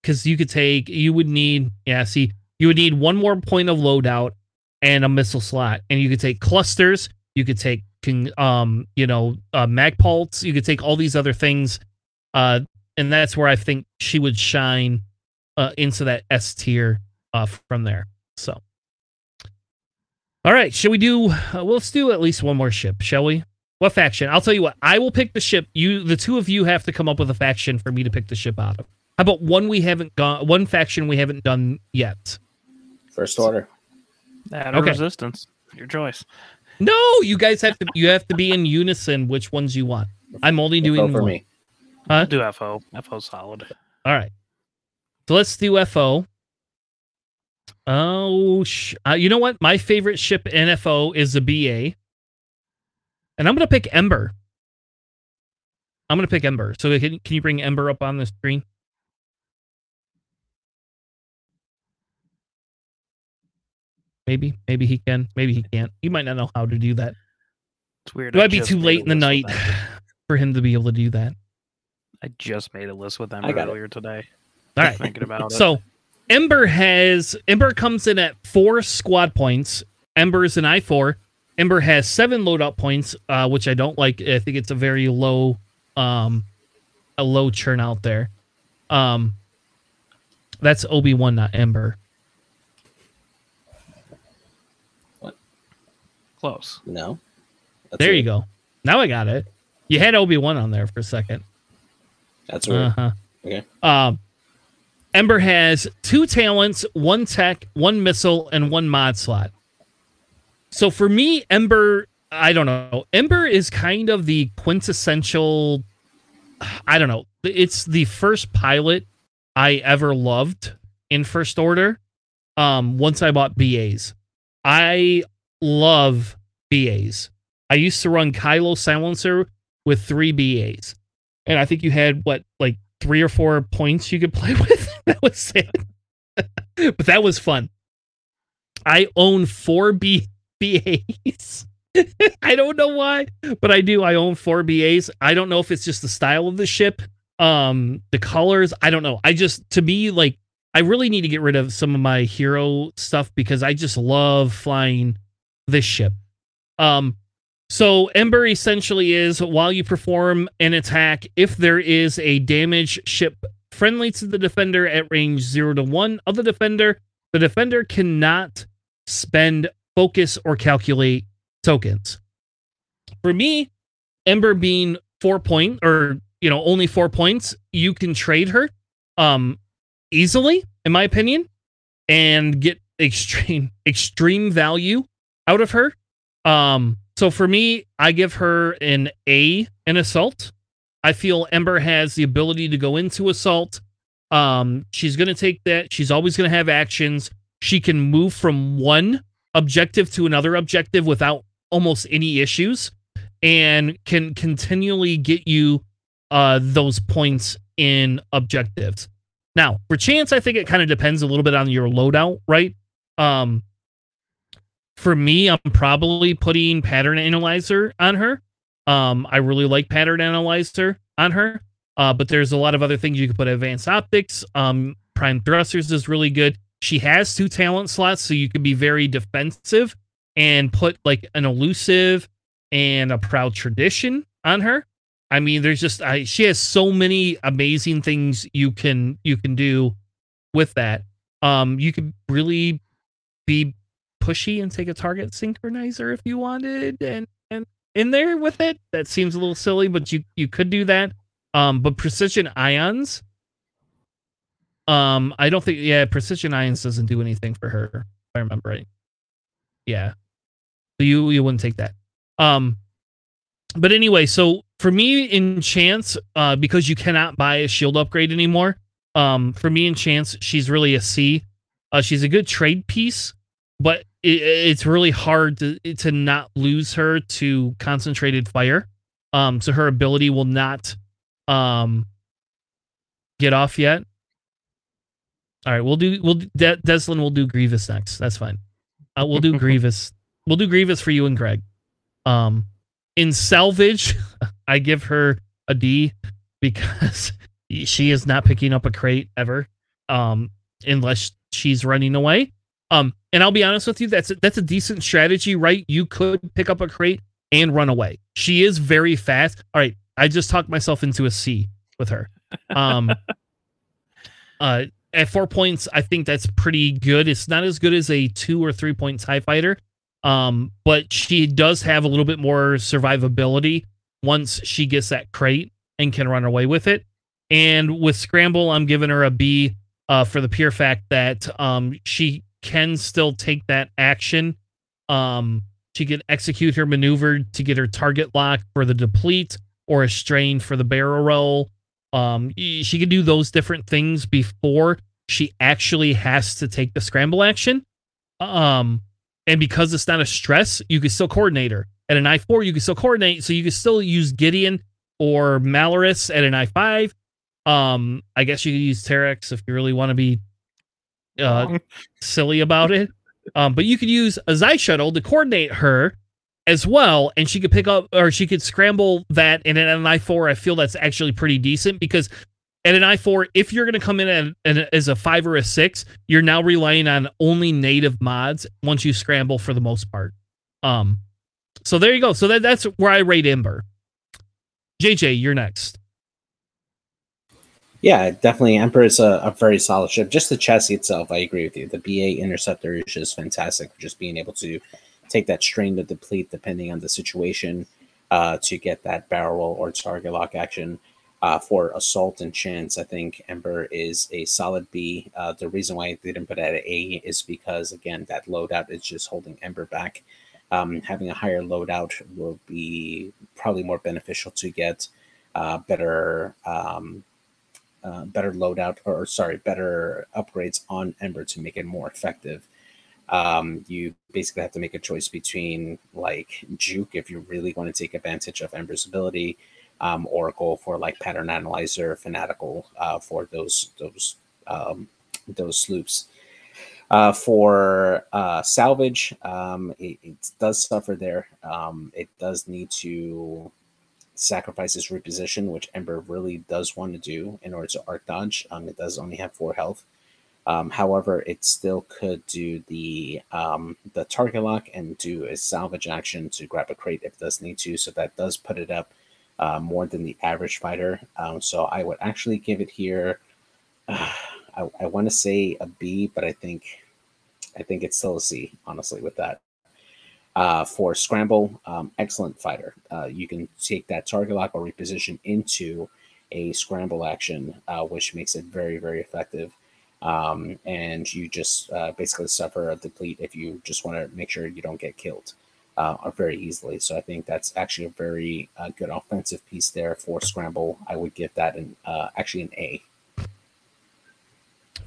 because you could take, you would need, yeah, see, you would need one more point of loadout and a missile slot, and you could take clusters, you could take, um, you know, uh, magpults, you could take all these other things, uh, and that's where I think she would shine, uh, into that S tier, uh, from there. So. All right, shall we do? Uh, well, let's do at least one more ship, shall we? What faction? I'll tell you what. I will pick the ship. You, the two of you, have to come up with a faction for me to pick the ship out of. How about one we haven't gone, one faction we haven't done yet? First order. That Okay. resistance. Your choice. No, you guys have to. You have to be in unison. Which ones you want? I'm only doing Vote for one. me. Huh? Do FO. FO solid. All right. So let's do FO. Oh, sh- uh, you know what? My favorite ship NFO is the BA. And I'm going to pick Ember. I'm going to pick Ember. So can, can you bring Ember up on the screen? maybe, maybe he can, maybe he can't. He might not know how to do that. It's weird. It I might be too late in the night <laughs> for him to be able to do that. I just made a list with them I it. earlier today. All right. Thinking about it. So Ember has Ember comes in at four squad points. Ember is an I four. Ember has seven loadout points, uh, which I don't like. I think it's a very low, um, a low churn out there. Um, that's Obi Wan, not Ember. What? Close. No. That's there weird. you go. Now I got it. You had Obi Wan on there for a second. That's right. Uh huh. Okay. Um, Ember has two talents, one tech, one missile, and one mod slot. So for me, Ember, I don't know. Ember is kind of the quintessential. I don't know. It's the first pilot I ever loved in First Order. Um, once I bought BAs, I love BAs. I used to run Kylo Silencer with three BAs and I think you had what like three or four points you could play <laughs> with. that was it, but that was fun. I own four B BAs. <laughs> I don't know why, but I do. I own four BAs. I don't know if it's just the style of the ship, um, the colors. I don't know. I just to me like I really need to get rid of some of my hero stuff because I just love flying this ship. Um, so Ember essentially is while you perform an attack, if there is a damage ship friendly to the defender at range 0 to 1 of the defender, the defender cannot spend focus or calculate tokens. For me, Ember being 4 point or you know only 4 points, you can trade her um easily in my opinion and get <laughs> extreme extreme value out of her. Um so for me, I give her an A in assault. I feel Ember has the ability to go into assault. Um, she's going to take that. She's always going to have actions. She can move from one objective to another objective without almost any issues and can continually get you uh, those points in objectives. Now, for chance, I think it kind of depends a little bit on your loadout, right? Um, for me, I'm probably putting pattern analyzer on her. Um, I really like pattern analyzer on her. Uh, but there's a lot of other things you could put advanced optics. Um, prime thrusters is really good. She has two talent slots, so you could be very defensive and put like an elusive and a proud tradition on her. I mean, there's just she has so many amazing things you can you can do with that. Um, you could really be pushy and take a target synchronizer if you wanted and and in there with it. That seems a little silly but you you could do that. Um but precision ions um i don't think yeah precision ions doesn't do anything for her if i remember right. Yeah. So you you wouldn't take that. Um but anyway so for me in chance uh because you cannot buy a shield upgrade anymore um for me in chance she's really a c. Uh she's a good trade piece but it, it's really hard to to not lose her to concentrated fire. Um, so her ability will not um get off yet. All right, we'll do we'll De- Deslin will do Grievous next. That's fine. Uh, we'll do <laughs> Grievous. We'll do Grievous for you and Greg. Um, in salvage, <laughs> I give her a D because <laughs> she is not picking up a crate ever. Um, unless she's running away. Um, and I'll be honest with you, that's a, that's a decent strategy, right? You could pick up a crate and run away. She is very fast. All right, I just talked myself into a C with her. Um, <laughs> uh, at four points, I think that's pretty good. It's not as good as a two or three point Tie Fighter, um, but she does have a little bit more survivability once she gets that crate and can run away with it. And with Scramble, I'm giving her a B uh, for the pure fact that um, she can still take that action. Um, she can execute her maneuver to get her target lock for the deplete or a strain for the barrel roll. Um, she can do those different things before she actually has to take the scramble action. Um, and because it's not a stress, you can still coordinate her. At an I four, you can still coordinate, so you can still use Gideon or Malarus at an I five. Um, I guess you could use Terex if you really want to be uh, <laughs> silly about it. Um, but you could use a Xi shuttle to coordinate her as well, and she could pick up or she could scramble that. And in an I four, I feel that's actually pretty decent because at an I four, if you're going to come in at, at, as a five or a six, you're now relying on only native mods once you scramble for the most part. Um, so there you go. So that that's where I rate Ember. JJ, you're next. Yeah, definitely. Ember is a, a, very solid ship. Just the chassis itself, I agree with you. The BA Interceptor is just fantastic. Just being able to take that strain to deplete depending on the situation uh, to get that barrel or target lock action. Uh, for assault and chance, I think Ember is a solid B. Uh, the reason why I didn't put at A is because again that loadout is just holding Ember back. Um, having a higher loadout will be probably more beneficial to get uh, better um, uh, better loadout or sorry better upgrades on Ember to make it more effective. Um, you basically have to make a choice between like Juke if you really want to take advantage of Ember's ability, um, or go for like Pattern Analyzer, Fanatical uh, for those those um, those sloops. Uh, for uh, salvage, um, it, it, does suffer there. Um, it does need to sacrifice his reposition, which Ember really does want to do in order to arc dodge. Um, it does only have four health. Um, however, it still could do the um, the target lock and do a salvage action to grab a crate if it does need to. So that does put it up uh, more than the average fighter. Um, so I would actually give it here. Uh, I, I want to say a B, but I think I think it's still a C, honestly, with that. Uh, for scramble, um, excellent fighter. Uh, you can take that target lock or reposition into a scramble action, uh, which makes it very, very effective. Um, and you just uh, basically suffer a deplete if you just want to make sure you don't get killed uh, very easily. So I think that's actually a very uh, good offensive piece there for scramble. I would give that an actually an A.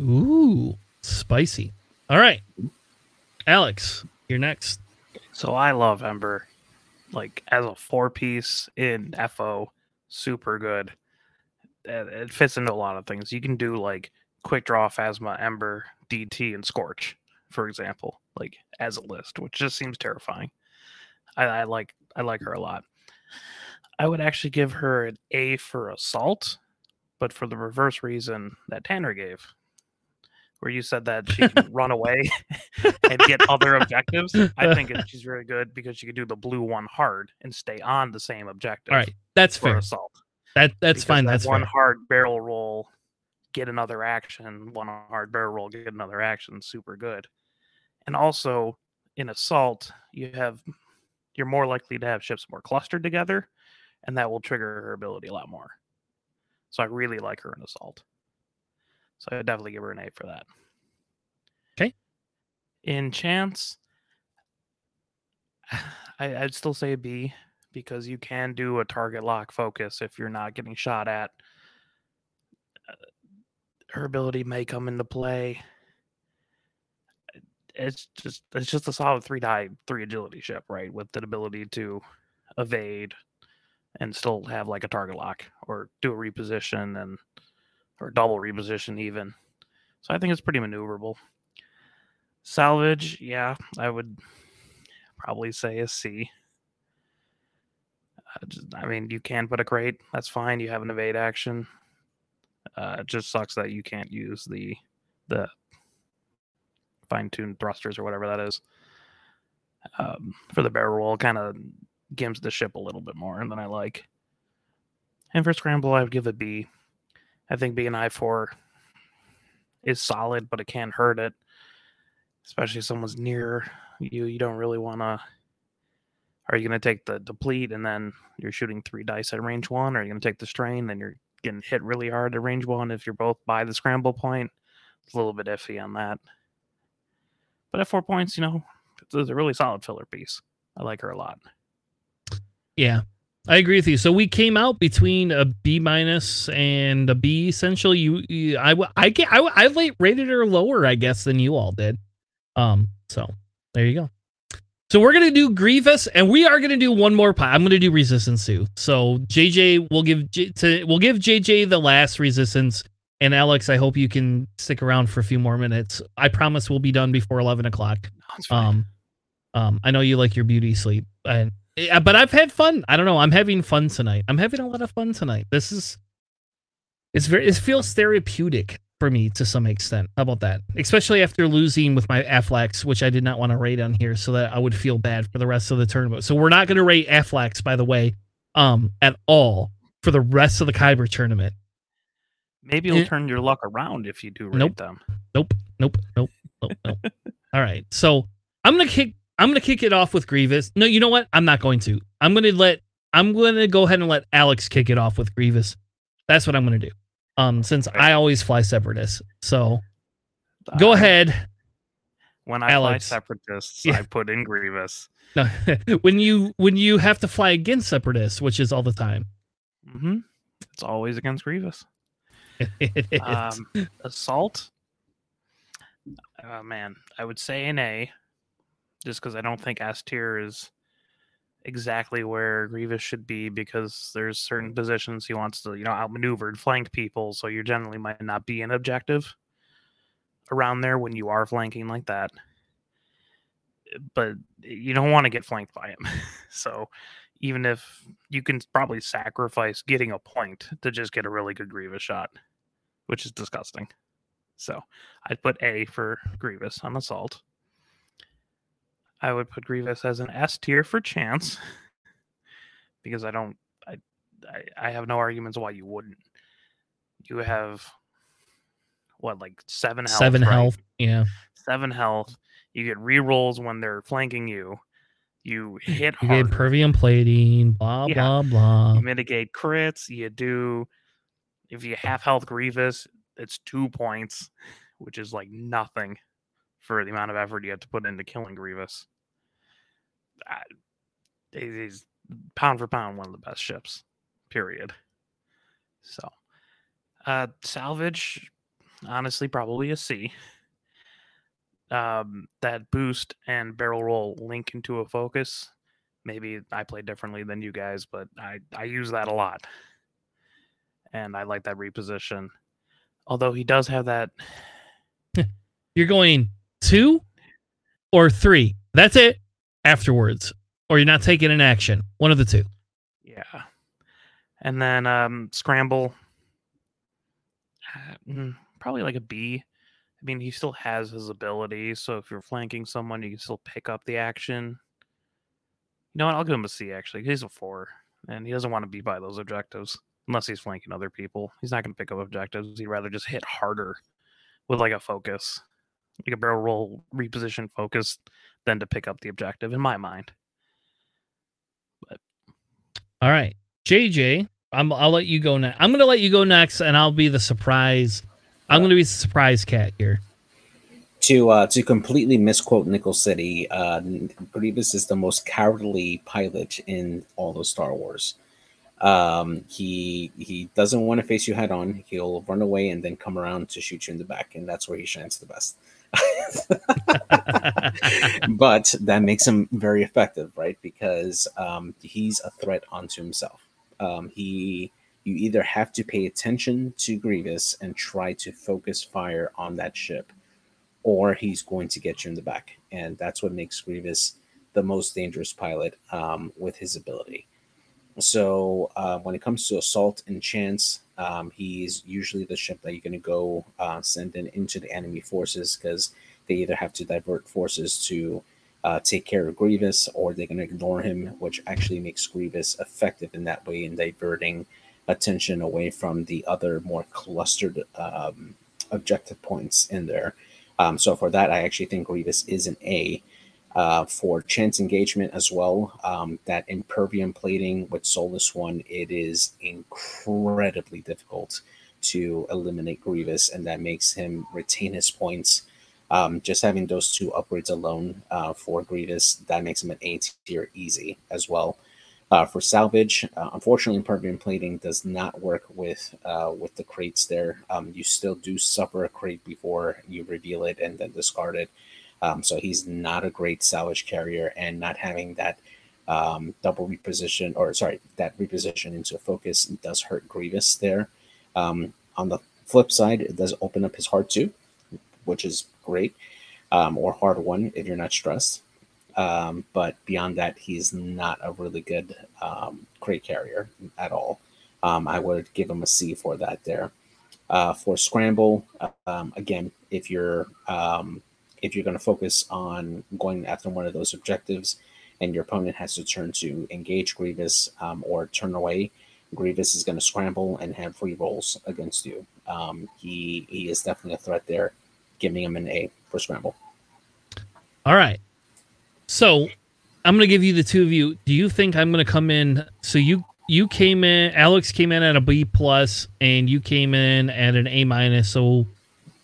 Ooh, spicy. All right. Alex, you're next. So I love Ember. Like as a four piece in FO, super good. It fits into a lot of things. You can do like quick draw Phasma, Ember, DT, and Scorch, for example, like as a list, which just seems terrifying. I, I like I like her a lot. I would actually give her an A for assault, but for the reverse reason that Tanner gave where you said that she can <laughs> run away <laughs> and get other objectives. I think she's very good because she could do the blue one hard and stay on the same objective. All right, that's fair. Assault. That that's because fine. That that's one fair. hard barrel roll, get another action. One hard barrel roll, get another action. Super good. And also in assault, you have you're more likely to have ships more clustered together, and that will trigger her ability a lot more. So I really like her in assault. So I would definitely give her an A for that. Okay. In chance, I, I'd still say B because you can do a target lock focus if you're not getting shot at. Uh, her ability may come into play. It's just it's just a solid three die three agility ship, right? With the ability to evade and still have like a target lock or do a reposition and or double reposition even. So I think it's pretty maneuverable. Salvage, yeah, I would probably say a C. Uh, just, I mean, you can put a crate. That's fine. You have an evade action. Uh, it just sucks that you can't use the the fine tuned thrusters or whatever that is um, for the barrel roll. Kind of gims the ship a little bit more than I like. And for scramble, I would give it B. I think being I four is solid, but it can hurt it, especially if someone's near you. You don't really want to. Are you going to take the deplete and then you're shooting three dice at range one? Or are you going to take the strain, and you're getting hit really hard at range one if you're both by the scramble point? It's a little bit iffy on that. But at four points, you know, it's a really solid filler piece. I like her a lot. Yeah, I agree with you. So we came out between a B minus and a B essentially. You, you I, I get, I, I rated her lower, I guess, than you all did. Um, so there you go. So we're gonna do Grievous, and we are gonna do one more. Pie. I'm gonna do Resistance too. So JJ will give J- to we'll give JJ the last Resistance, and Alex, I hope you can stick around for a few more minutes. I promise we'll be done before eleven o'clock. Fine. Um, um, I know you like your beauty sleep, and yeah, but I've had fun. I don't know. I'm having fun tonight. I'm having a lot of fun tonight. This is, it's very. It feels therapeutic for me to some extent. How about that? Especially after losing with my Afflax, which I did not want to rate on here, so that I would feel bad for the rest of the tournament. So we're not going to rate Afflax, by the way, um, at all for the rest of the Kyber tournament. Maybe you'll eh. turn your luck around if you do rate Nope. them. Nope, nope, nope, nope, nope. <laughs> All right. So I'm gonna kick I'm gonna kick it off with Grievous. No, you know what? I'm not going to. I'm gonna let I'm gonna go ahead and let Alex kick it off with Grievous. That's what I'm gonna do. Um, since I always fly separatists. So go I- ahead. When I Alex. fly separatists, Yeah. I put in Grievous. <laughs> No, when you when you have to fly against separatists, which is all the time. hmm It's always against Grievous. <laughs> Um, assault. Oh man, I would say an A, just because I don't think S tier is exactly where Grievous should be because there's certain positions he wants to, you know, outmaneuver and flank people, so you generally might not be an objective around there when you are flanking like that. Eh, but you don't want to get flanked by him. <laughs> so even if you can probably sacrifice getting a point to just get a really good Grievous shot, which is disgusting. So I'd put A for Grievous on assault. I would put Grievous as an S tier for chance <laughs> because I don't I, I I have no arguments why you wouldn't. You have what like seven health. Seven right? health. Yeah. Seven health. You get re-rolls when they're flanking you. You hit You get impervium plating, blah Yeah. blah blah. you mitigate crits. You do if you half health Grievous, it's two points, which is like nothing for the amount of effort you have to put into killing Grievous. He's pound for pound one of the best ships. Period. So, uh, salvage, honestly, probably a C. Um, that boost and barrel roll link into a focus. Maybe I play differently than you guys, but I I use that a lot, and I like that reposition. Although he does have that <laughs> You're going two or three. That's it. Afterwards, or you're not taking an action. One of the two. Yeah. And then um scramble uh, mm, probably like a B. I mean, he still has his ability, so if you're flanking someone, you can still pick up the action. You know what? I'll give him a C actually. He's a 4 and he doesn't want to be by those objectives unless he's flanking other people. He's not going to pick up objectives. He'd rather just hit harder with like a focus. Like a barrel roll reposition focus than to pick up the objective in my mind. But All right, JJ. I'm, I'll let you go next. I'm going to let you go next, and I'll be the surprise. I'm going to be the surprise cat here. to uh, to completely misquote Nickel City, uh, Grievous is the most cowardly pilot in all of Star Wars. Um, he he doesn't want to face you head on. He'll run away and then come around to shoot you in the back, and that's where he shines the best. <laughs> but that makes him very effective, right? Because um, he's a threat unto himself. Um, he you either have to pay attention to Grievous and try to focus fire on that ship, or he's going to get you in the back, and that's what makes Grievous the most dangerous pilot um, with his ability. So uh, when it comes to assault and chance, um, he's usually the ship that you're going to go uh, send in into the enemy forces because they either have to divert forces to uh, take care of Grievous or they're going to ignore him, which actually makes Grievous effective in that way in diverting attention away from the other more clustered um, objective points in there. Um, so for that, I actually think Grievous is an A. Uh, for chance engagement as well, um, that impervium plating with Soulless One, it is incredibly difficult to eliminate Grievous, and that makes him retain his points. Um, just having those two upgrades alone uh, for Grievous, that makes him an A tier easy as well. Uh, for salvage, uh, unfortunately, impervium plating does not work with uh, with the crates. There, um, you still do suffer a crate before you reveal it and then discard it. Um, so he's not a great salvage carrier, and not having that um, double reposition or sorry, that reposition into focus does hurt Grievous there. Um, on the flip side, it does open up his heart too, which is great. um, or hard one if you're not stressed. Um, but beyond that, he's not a really good um, crate carrier at all. I would give him a C for that there. Uh, for scramble, um, again, if you're if you're going to focus on going after one of those objectives, and your opponent has to turn to engage Grievous um, or turn away, Grievous is going to scramble and have free rolls against you. Um, he he is definitely a threat there. Giving him an A for scramble. All right. So I'm gonna give you the two of you. Do you think I'm gonna come in? So you you came in, Alex came in at a B plus, and you came in at an A minus. So we'll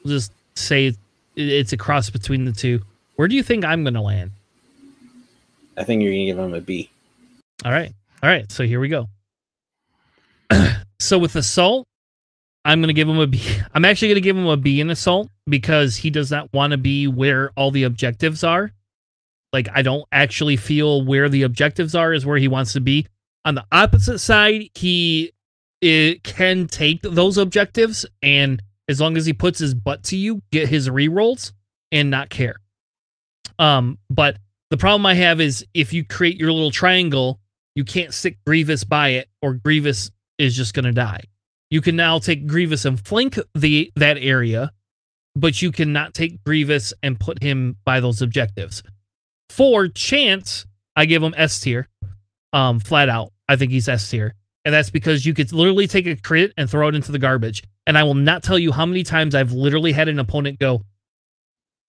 just say it's a cross between the two. Where do you think I'm gonna land? I think you're gonna give him a B. All right. All right. So here we go. <clears throat> so with assault, I'm gonna give him a B. <laughs> I'm actually gonna give him a B in assault because he does not want to be where all the objectives are. Like I don't actually feel where the objectives are is where he wants to be. On the opposite side, he it can take those objectives and as long as he puts his butt to you, get his rerolls and not care. Um, but the problem I have is if you create your little triangle, you can't stick Grievous by it, or Grievous is just gonna die. You can now take Grievous and flank the that area, but you cannot take Grievous and put him by those objectives. For Chance, I give him S tier, um, flat out. I think he's S tier, and that's because you could literally take a crit and throw it into the garbage. And I will not tell you how many times I've literally had an opponent go,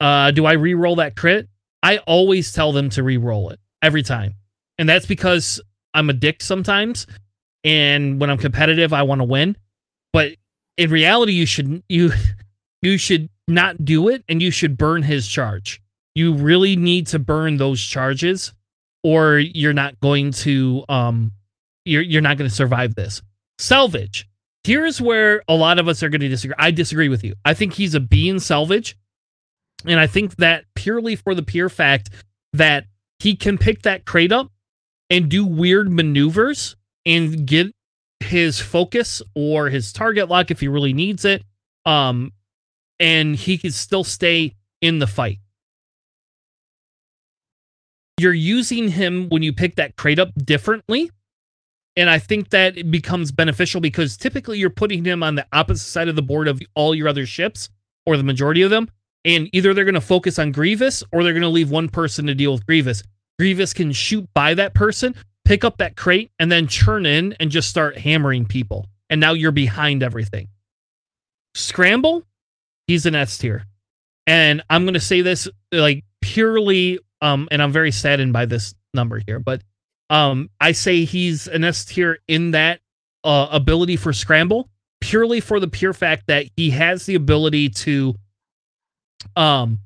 uh, "Do I re-roll that crit?" I always tell them to re-roll it every time, and that's because I'm a dick sometimes, and when I'm competitive, I want to win. But in reality, you should you <laughs> you should not do it, and you should burn his charge. You really need to burn those charges, or you're not going to um you're you're not going to survive this. Salvage. Here's where a lot of us are going to disagree. I disagree with you. I think he's a B in salvage. And I think that purely for the pure fact that he can pick that crate up and do weird maneuvers and get his focus or his target lock if he really needs it. Um, and he can still stay in the fight. You're using him when you pick that crate up differently. And I think that it becomes beneficial because typically you're putting him on the opposite side of the board of all your other ships or the majority of them. And either they're going to focus on Grievous or they're going to leave one person to deal with Grievous. Grievous can shoot by that person, pick up that crate, and then churn in and just start hammering people. And now you're behind everything. Scramble, he's an S tier. And I'm going to say this like purely, um, and I'm very saddened by this number here, but um, I say he's an S tier in that uh, ability for scramble, purely for the pure fact that he has the ability to um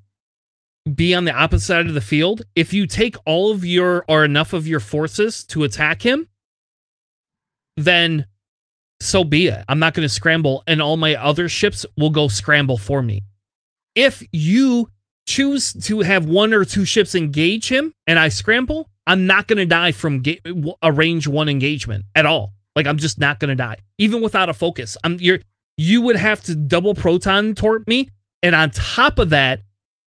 be on the opposite side of the field. If you take all of your or enough of your forces to attack him, then so be it. I'm not going to scramble, and all my other ships will go scramble for me. If you choose to have one or two ships engage him and I scramble, I'm not going to die from ga- a range one engagement at all. Like I'm just not going to die, even without a focus. I'm you're you would have to double proton torp me, and on top of that,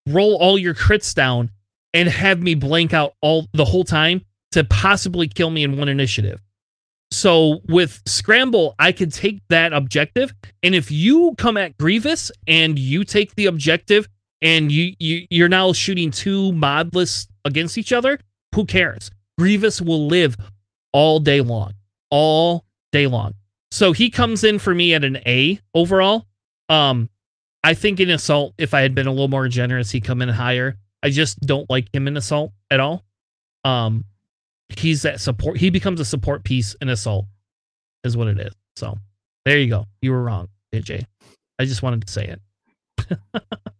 roll all your crits down and have me blank out all the whole time to possibly kill me in one initiative. So with scramble, I could take that objective, and if you come at Grievous and you take the objective, and you, you you're now shooting two modless against each other, who cares? Grievous will live all day long, all day long. So he comes in for me at an A overall. Um, I think in assault, if I had been a little more generous, he'd come in higher. I just don't like him in assault at all. Um, he's that support. He becomes a support piece in assault, is what it is. So there you go. You were wrong, AJ. I just wanted to say it. <laughs>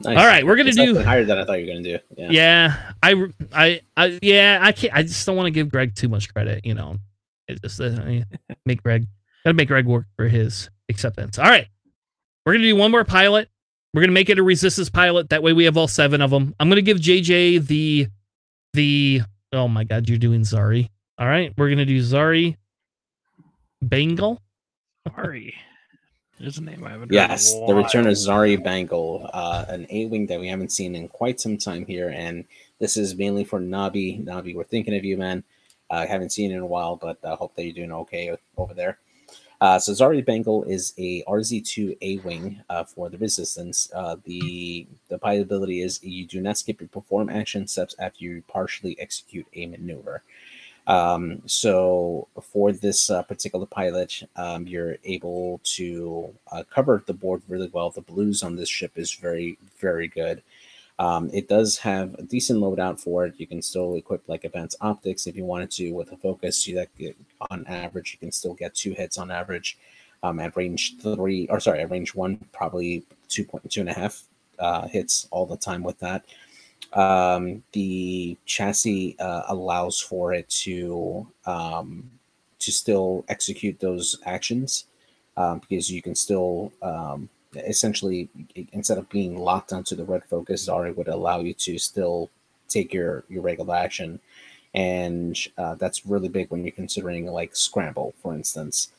Nice. All right, we're gonna It's do. higher than I thought you were gonna do. Yeah. Yeah, I, I, I, yeah, I can't. I just don't want to give Greg too much credit. You know, it just uh, make Greg gotta make Greg work for his acceptance. All right, we're gonna do one more pilot. We're gonna make it a resistance pilot. That way, we have all seven of them. I'm gonna give JJ the, the. Oh my God, you're doing Zari. All right, we're gonna do Zari. Bangel. Sorry. There's a name I haven't. Yes, the return of Zari Bangel, uh, an A-wing that we haven't seen in quite some time here, and this is mainly for Nabi. Nabi, we're thinking of you, man. I uh, haven't seen in a while, but I uh, hope that you're doing okay over there. Uh, so Zari Bangel is a RZ2 A-wing uh, for the Resistance. Uh, the the pilot ability is you do not skip your perform action steps after you partially execute a maneuver. Um, so for this uh, particular pilot, um, you're able to uh, cover the board really well. The blues on this ship is very, very good. Um, it does have a decent loadout for it. You can still equip like advanced optics if you wanted to with a focus. You that on average, you can still get two hits on average. Um, at range three, or sorry, at range one, probably two point two and a half uh, hits all the time with that um, the chassis uh, allows for it to um, to still execute those actions um, because you can still um, essentially instead of being locked onto the red focus, Zari would allow you to still take your your regular action, and uh, that's really big when you're considering like scramble, for instance.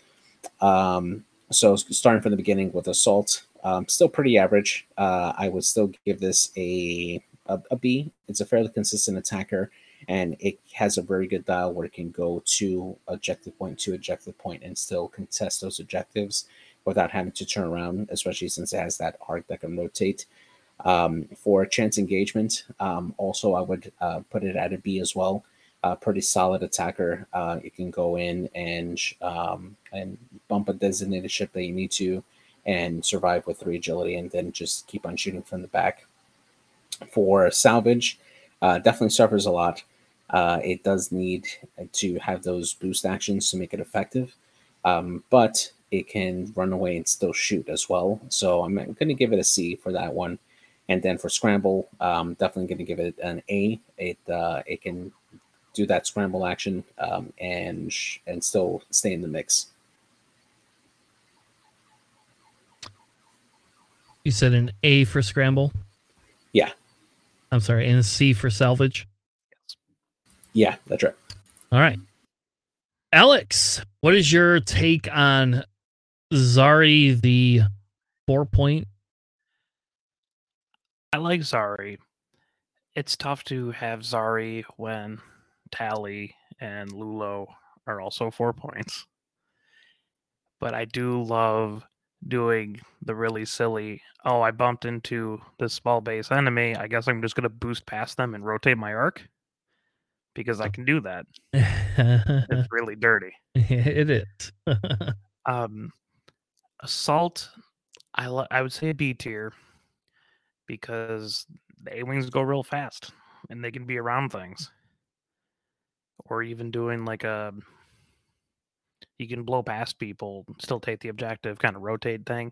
Um, so starting from the beginning with assault, um, still pretty average. Uh, I would still give this a a, a B. It's a fairly consistent attacker, and it has a very good dial where it can go to objective point to objective point and still contest those objectives without having to turn around, especially since it has that arc that can rotate. Um, for chance engagement, um, also I would uh, put it at a B as well. Pretty solid attacker. Uh, you can go in and um, and bump a designated ship that you need to, and survive with three agility, and then just keep on shooting from the back for salvage uh, definitely suffers a lot. Uh, it does need to have those boost actions to make it effective, um, but it can run away and still shoot as well. So I'm going to give it a C for that one. And then for scramble, um, definitely going to give it an A. It uh, it can do that scramble action um, and and still stay in the mix. You said an A for scramble. Yeah. I'm sorry, and C for salvage. Yeah, that's right. All right. Alex, what is your take on Zari the four point? I like Zari. It's tough to have Zari when Tally and L'ulo are also four points. But I do love doing the really silly, oh, I bumped into this small base enemy. I guess I'm just going to boost past them and rotate my arc because I can do that. it's <laughs> really dirty. it is. <laughs> um, assault, I lo- I would say a B tier because the A wings go real fast and they can be around things, or even doing like a you can blow past people, still take the objective, kind of rotate thing.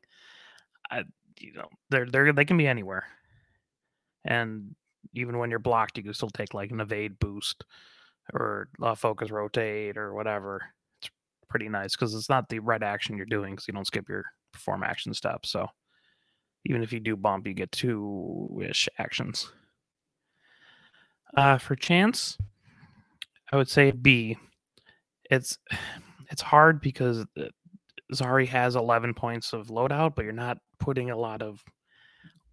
I, you know, they're they're they can be anywhere, and even when you're blocked, you can still take like an evade boost or a focus rotate or whatever. It's pretty nice because it's not the red action you're doing because you don't skip your perform action step. So even if you do bump, you get two ish actions. Uh, for chance, I would say B. It's <sighs> it's hard because uh, Zari has 11 points of loadout, but you're not putting a lot of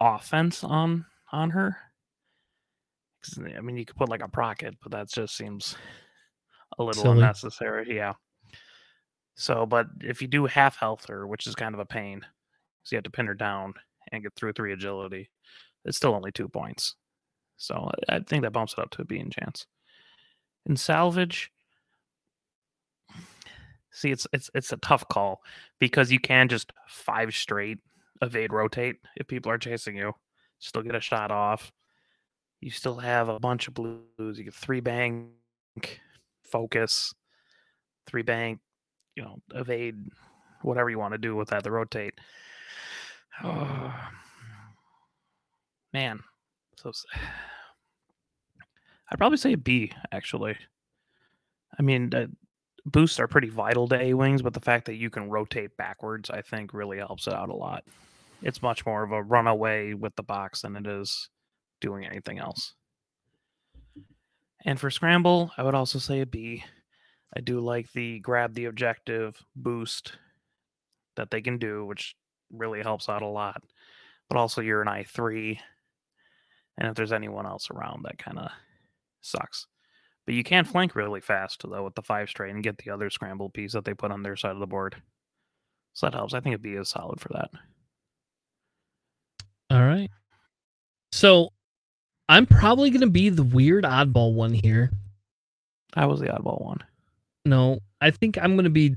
offense on on her. I mean, you could put like a procket, but that just seems a little Silly. unnecessary. Yeah. So, but if you do half health her, which is kind of a pain, because you have to pin her down and get through three agility, it's still only two points. So I think that bumps it up to a B in chance. In salvage, See, it's it's it's a tough call because you can just five straight evade rotate if people are chasing you. Still get a shot off. You still have a bunch of blues. You get three bank, focus, three bank, you know, evade, whatever you want to do with that. The rotate. Oh, <sighs> man, so <sighs> I'd probably say a B actually. I mean, uh, boosts are pretty vital to A wings, but the fact that you can rotate backwards, I think, really helps it out a lot. It's much more of a runaway with the box than it is doing anything else. And for scramble, I would also say a B. I do like the grab the objective boost that they can do, which really helps out a lot. But also, you're an I three, and if there's anyone else around, that kind of sucks. But you can flank really fast though with the five straight and get the other scramble piece that they put on their side of the board. So that helps. I think it'd be a solid for that. All right. So I'm probably going to be the weird oddball one here. I was the oddball one. No, I think I'm going to be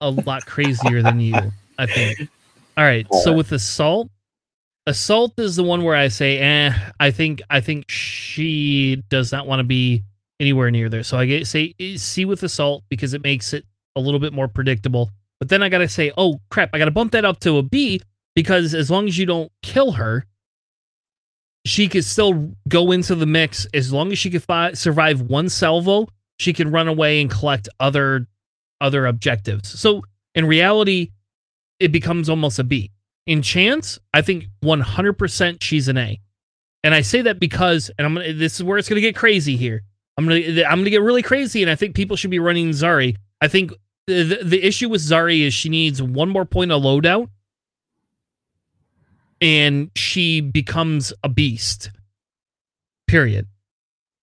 a lot crazier than you. I think. All right. So with assault, assault is the one where I say, eh, I think I think she does not want to be anywhere near there. So I get say eh, C with assault because it makes it a little bit more predictable. But then I gotta say, oh crap, I gotta bump that up to a B because as long as you don't kill her, she could still go into the mix. As long as she can fi- survive one salvo, she can run away and collect other other objectives. So in reality, it becomes almost a B. In chance, I think 100% she's an A. And I say that because, and I'm gonna, this is where it's gonna get crazy here. I'm gonna I'm gonna get really crazy, and I think people should be running Zari. I think the, the, issue with Zari is she needs one more point of loadout, and she becomes a beast. Period.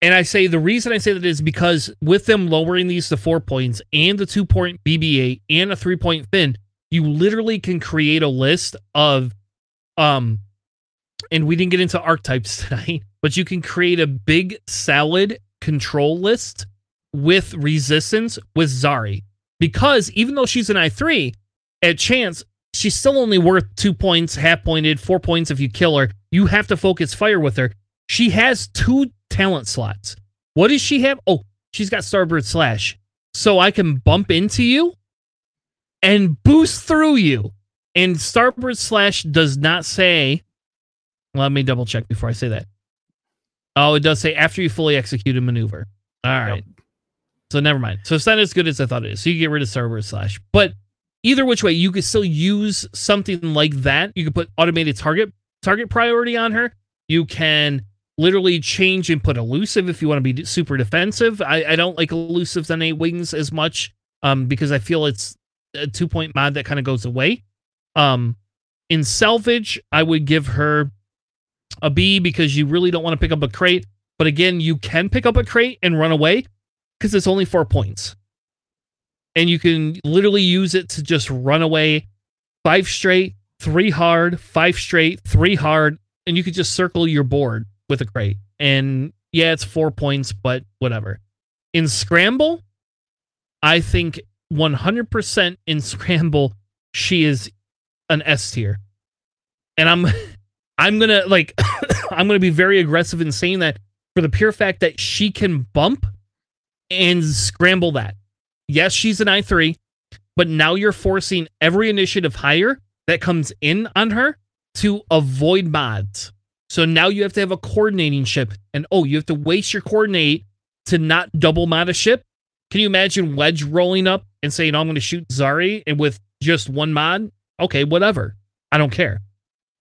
And I say the reason I say that is because with them lowering these to four points and the two point BB8 and a three point Finn, you literally can create a list of um and we didn't get into archetypes <laughs> tonight, but you can create a big salad control list with resistance with Zari. Because even though she's an I3, at chance, she's still only worth two points, half pointed, four points if you kill her. You have to focus fire with her. She has two talent slots. What does she have? Oh, she's got Starbird Slash. So I can bump into you and boost through you. And Starbird Slash does not say, let me double check before I say that. Oh, it does say after you fully execute a maneuver. All right. Yep. So never mind. So it's not as good as I thought it is. So you get rid of Starbird Slash. But either which way, you could still use something like that. You could put automated target target priority on her. You can literally change and put elusive if you want to be super defensive. I, I don't like elusives on A wings as much um, because I feel it's a two point mod that kind of goes away. Um, in salvage, I would give her a B because you really don't want to pick up a crate. But again, you can pick up a crate and run away because it's only four points. And you can literally use it to just run away five straight, three hard, five straight, three hard, and you could just circle your board with a crate. And yeah, it's four points, but whatever. In Scramble, I think 100% in Scramble, she is an S tier. And I'm <laughs> I'm to like <coughs> I'm to be very aggressive in saying that for the pure fact that she can bump and scramble that. Yes, she's an I3, but now you're forcing every initiative higher that comes in on her to avoid mods. So now you have to have a coordinating ship. And oh, you have to waste your coordinate to not double mod a ship. Can you imagine Wedge rolling up and saying, oh, I'm going to shoot Zari and with just one mod? Okay, whatever. I don't care.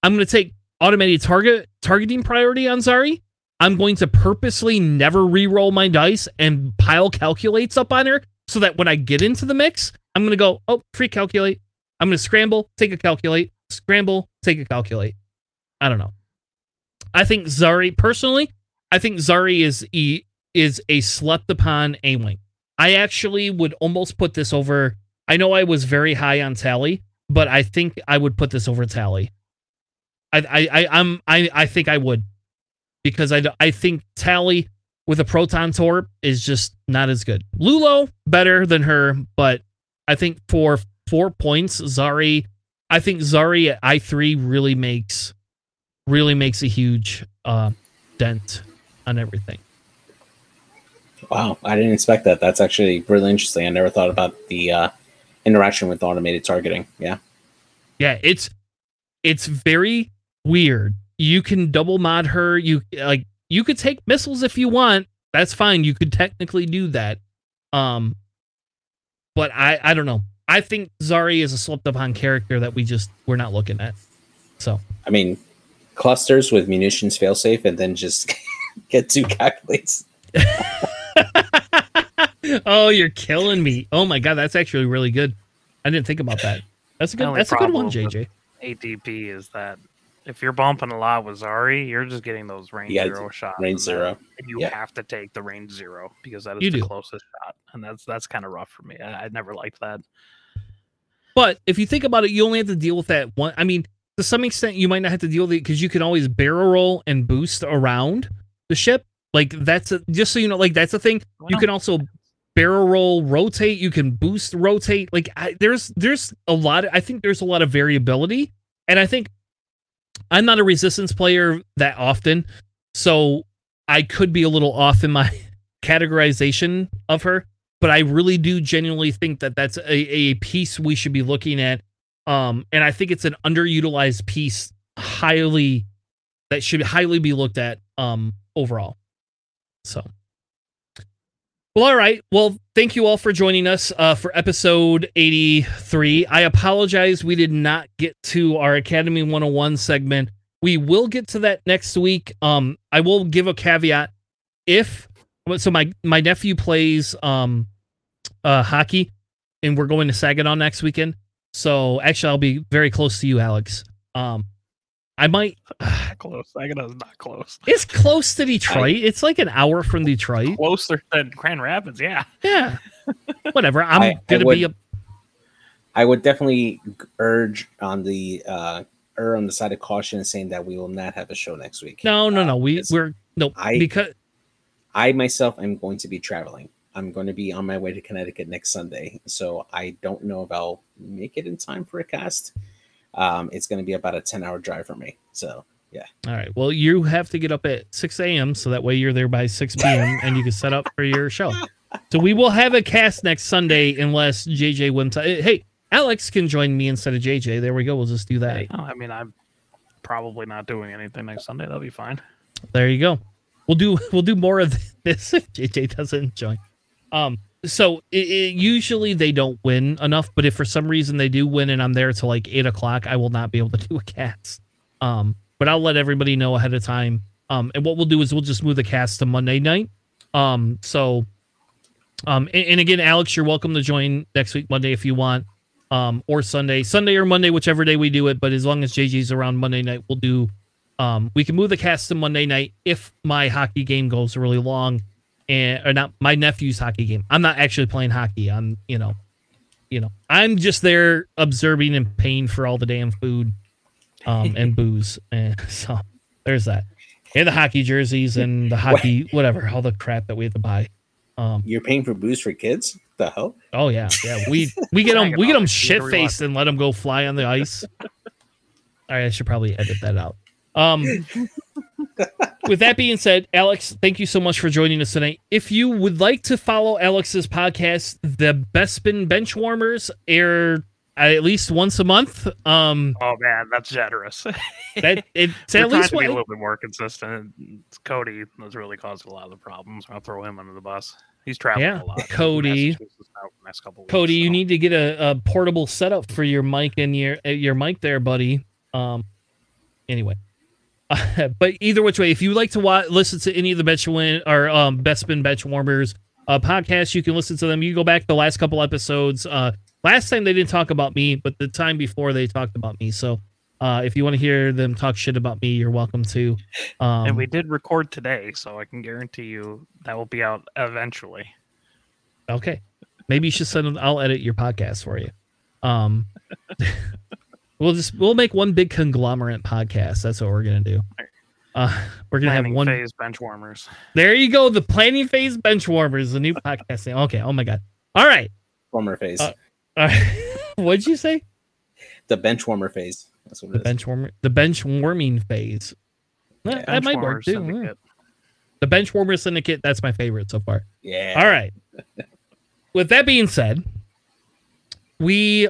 I'm going to take automated target targeting priority on Zari. I'm going to purposely never re-roll my dice and pile calculates up on her so that when I get into the mix, I'm going to go, oh, free calculate. I'm going to scramble, take a calculate, scramble, take a calculate. I don't know. I think Zari, personally, I think Zari is e, is a slept upon A wing. I actually would almost put this over. I know I was very high on Tally, but I think I would put this over Tally. I I, I I'm I I think I would because I I think Tally with a proton torp is just not as good. L'ulo better than her, but I think for four points, Zari, I think Zari at I three really makes really makes a huge uh, dent on everything. Wow, I didn't expect that. That's actually really interesting. I never thought about the uh, interaction with automated targeting. Yeah, yeah, it's it's very weird. You can double mod her. You like you could take missiles if you want. That's fine. You could technically do that. Um, but I I don't know. I think Zari is a slept upon character that we just we're not looking at. So I mean, clusters with munitions failsafe, and then just <laughs> get two calculates. <laughs> oh, you're killing me! Oh my god, that's actually really good. I didn't think about that. That's a good. That's a good one, JJ. ATP is that if you're bumping a lot with Zari, you're just getting those range Yeah, zero shots. range and zero. And you Yeah. have to take the range zero because that is You the do. closest shot, and that's that's kind of rough for me. I, I never liked that. But if you think about it, you only have to deal with that one. I mean, to some extent, you might not have to deal with it because you can always barrel roll and boost around the ship. Like that's a, just so you know, like that's a thing. You can also barrel roll, rotate. You can boost, rotate. Like I, there's there's a lot. I think there's a lot of variability, and I think I'm not a resistance player that often, so I could be a little off in my <laughs> categorization of her. But I really do genuinely think that that's a, a piece we should be looking at, um, and I think it's an underutilized piece, highly that should highly be looked at, um, overall. So. Well, all right. Well, thank you all for joining us uh, for episode 83. I apologize we did not get to our Academy 101 segment. We will get to that next week. Um, I will give a caveat. If so, my my nephew plays um uh hockey, and we're going to Saginaw next weekend. So actually, I'll be very close to you, Alex. Um, I might. <sighs> Not close. Saginaw's not close. It's close to Detroit. it's like an hour from Detroit. Closer than Grand Rapids. Yeah. Yeah. <laughs> Whatever. I'm I- I gonna be would- a I would definitely urge on the uh err on the side of caution, saying that we will not have a show next week. no, no, Uh, no. We we're no I- because I myself am going to be traveling. I'm going to be on my way to Connecticut next Sunday, so I don't know if I'll make it in time for a cast. Um, it's going to be about a ten hour drive for me. So yeah. all right. Well, you have to get up at six a.m. so that way you're there by six p.m. and you can set up for your show. So we will have a cast next Sunday unless JJ wins. Uh, Hey, Alex can join me instead of JJ. There we go. We'll just do that. Oh, I mean, I'm probably not doing anything next Sunday. That'll be fine. There you go. We'll do <laughs> we'll do more of this if JJ doesn't join. Um, so it, it, usually they don't win enough, but if for some reason they do win and I'm there till like eight o'clock, I will not be able to <laughs> do a cast. Um, but I'll let everybody know ahead of time. Um, and what we'll do is we'll just move the cast to Monday night. Um, so, um, and, and again, Alex, you're welcome to join next week Monday if you want. Um, or Sunday, Sunday or Monday, whichever day we do it. But as long as JJ's around Monday night, we'll do um, we can move the cast to Monday night if my hockey game goes really long, and or not my nephew's hockey game. I'm not actually playing hockey. I'm you know, you know, I'm just there observing and paying for all the damn food, um, and <laughs> booze, and <laughs> so there's that, and the hockey jerseys and the hockey whatever, all the crap that we have to buy. Um, you're paying for booze for kids? The hell? oh yeah, yeah, we we <laughs> get them we get them shit faced and let them go fly on the ice. all right, I should probably edit that out. Um, with that being said, Alex, thank you so much for joining us tonight. If you would like to follow Alex's podcast, the Best Spin Bench Warmers air at least once a month. Um, Oh man, that's generous. <laughs> that it's at least to be a little bit more consistent. Cody that's really caused a lot of the problems. I'll throw him under the bus. He's traveling Yeah, a lot. Cody. Massachusetts now for the next couple weeks, Cody, you so. need to get a, a portable setup for your mic and your uh, your mic there, buddy. Um, anyway, <laughs> but either which way, if you like to wa- listen to any of the bench win or um, best spin bench warmers uh, podcasts, you can listen to them. You go back the last couple episodes. Uh, last time they didn't talk about me, but the time before they talked about me. So. Uh, if you want to hear them talk shit about me, you're welcome to. Um, and we did record today, so I can guarantee you that will be out eventually. Okay. Maybe you should send them. I'll edit your podcast for you. Um, <laughs> we'll just we'll make one big conglomerate podcast. That's what we're gonna do. Uh, we're gonna Planning have one. phase bench warmers. There you go. The planning phase bench warmers, the new podcast. name. Okay. Oh my god. All right. Warmer phase. Uh, All right. <laughs> What'd you say? the bench warmer phase. That's what The it is. bench warmer. The bench warming phase. That, that might work too. syndicate. The bench warmer syndicate. That's my favorite so far. Yeah. All right. <laughs> With that being said, we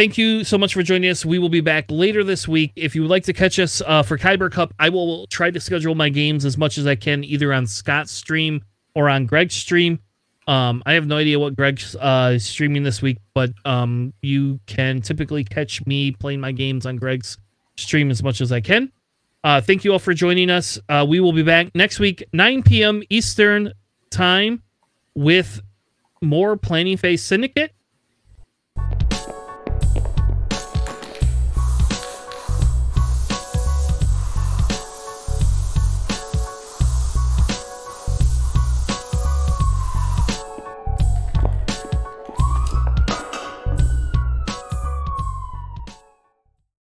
thank you so much for joining us. We will be back later this week. If you would like to catch us uh, for Kyber Cup, I will try to schedule my games as much as I can, either on Scott's stream or on Greg's stream. Um, I have no idea what Greg's uh, streaming this week, but um, you can typically catch me playing my games on Greg's stream as much as I can. Uh, thank you all for joining us. Uh, we will be back next week, 9 p.m. Eastern time, with more Planning Phase Syndicate.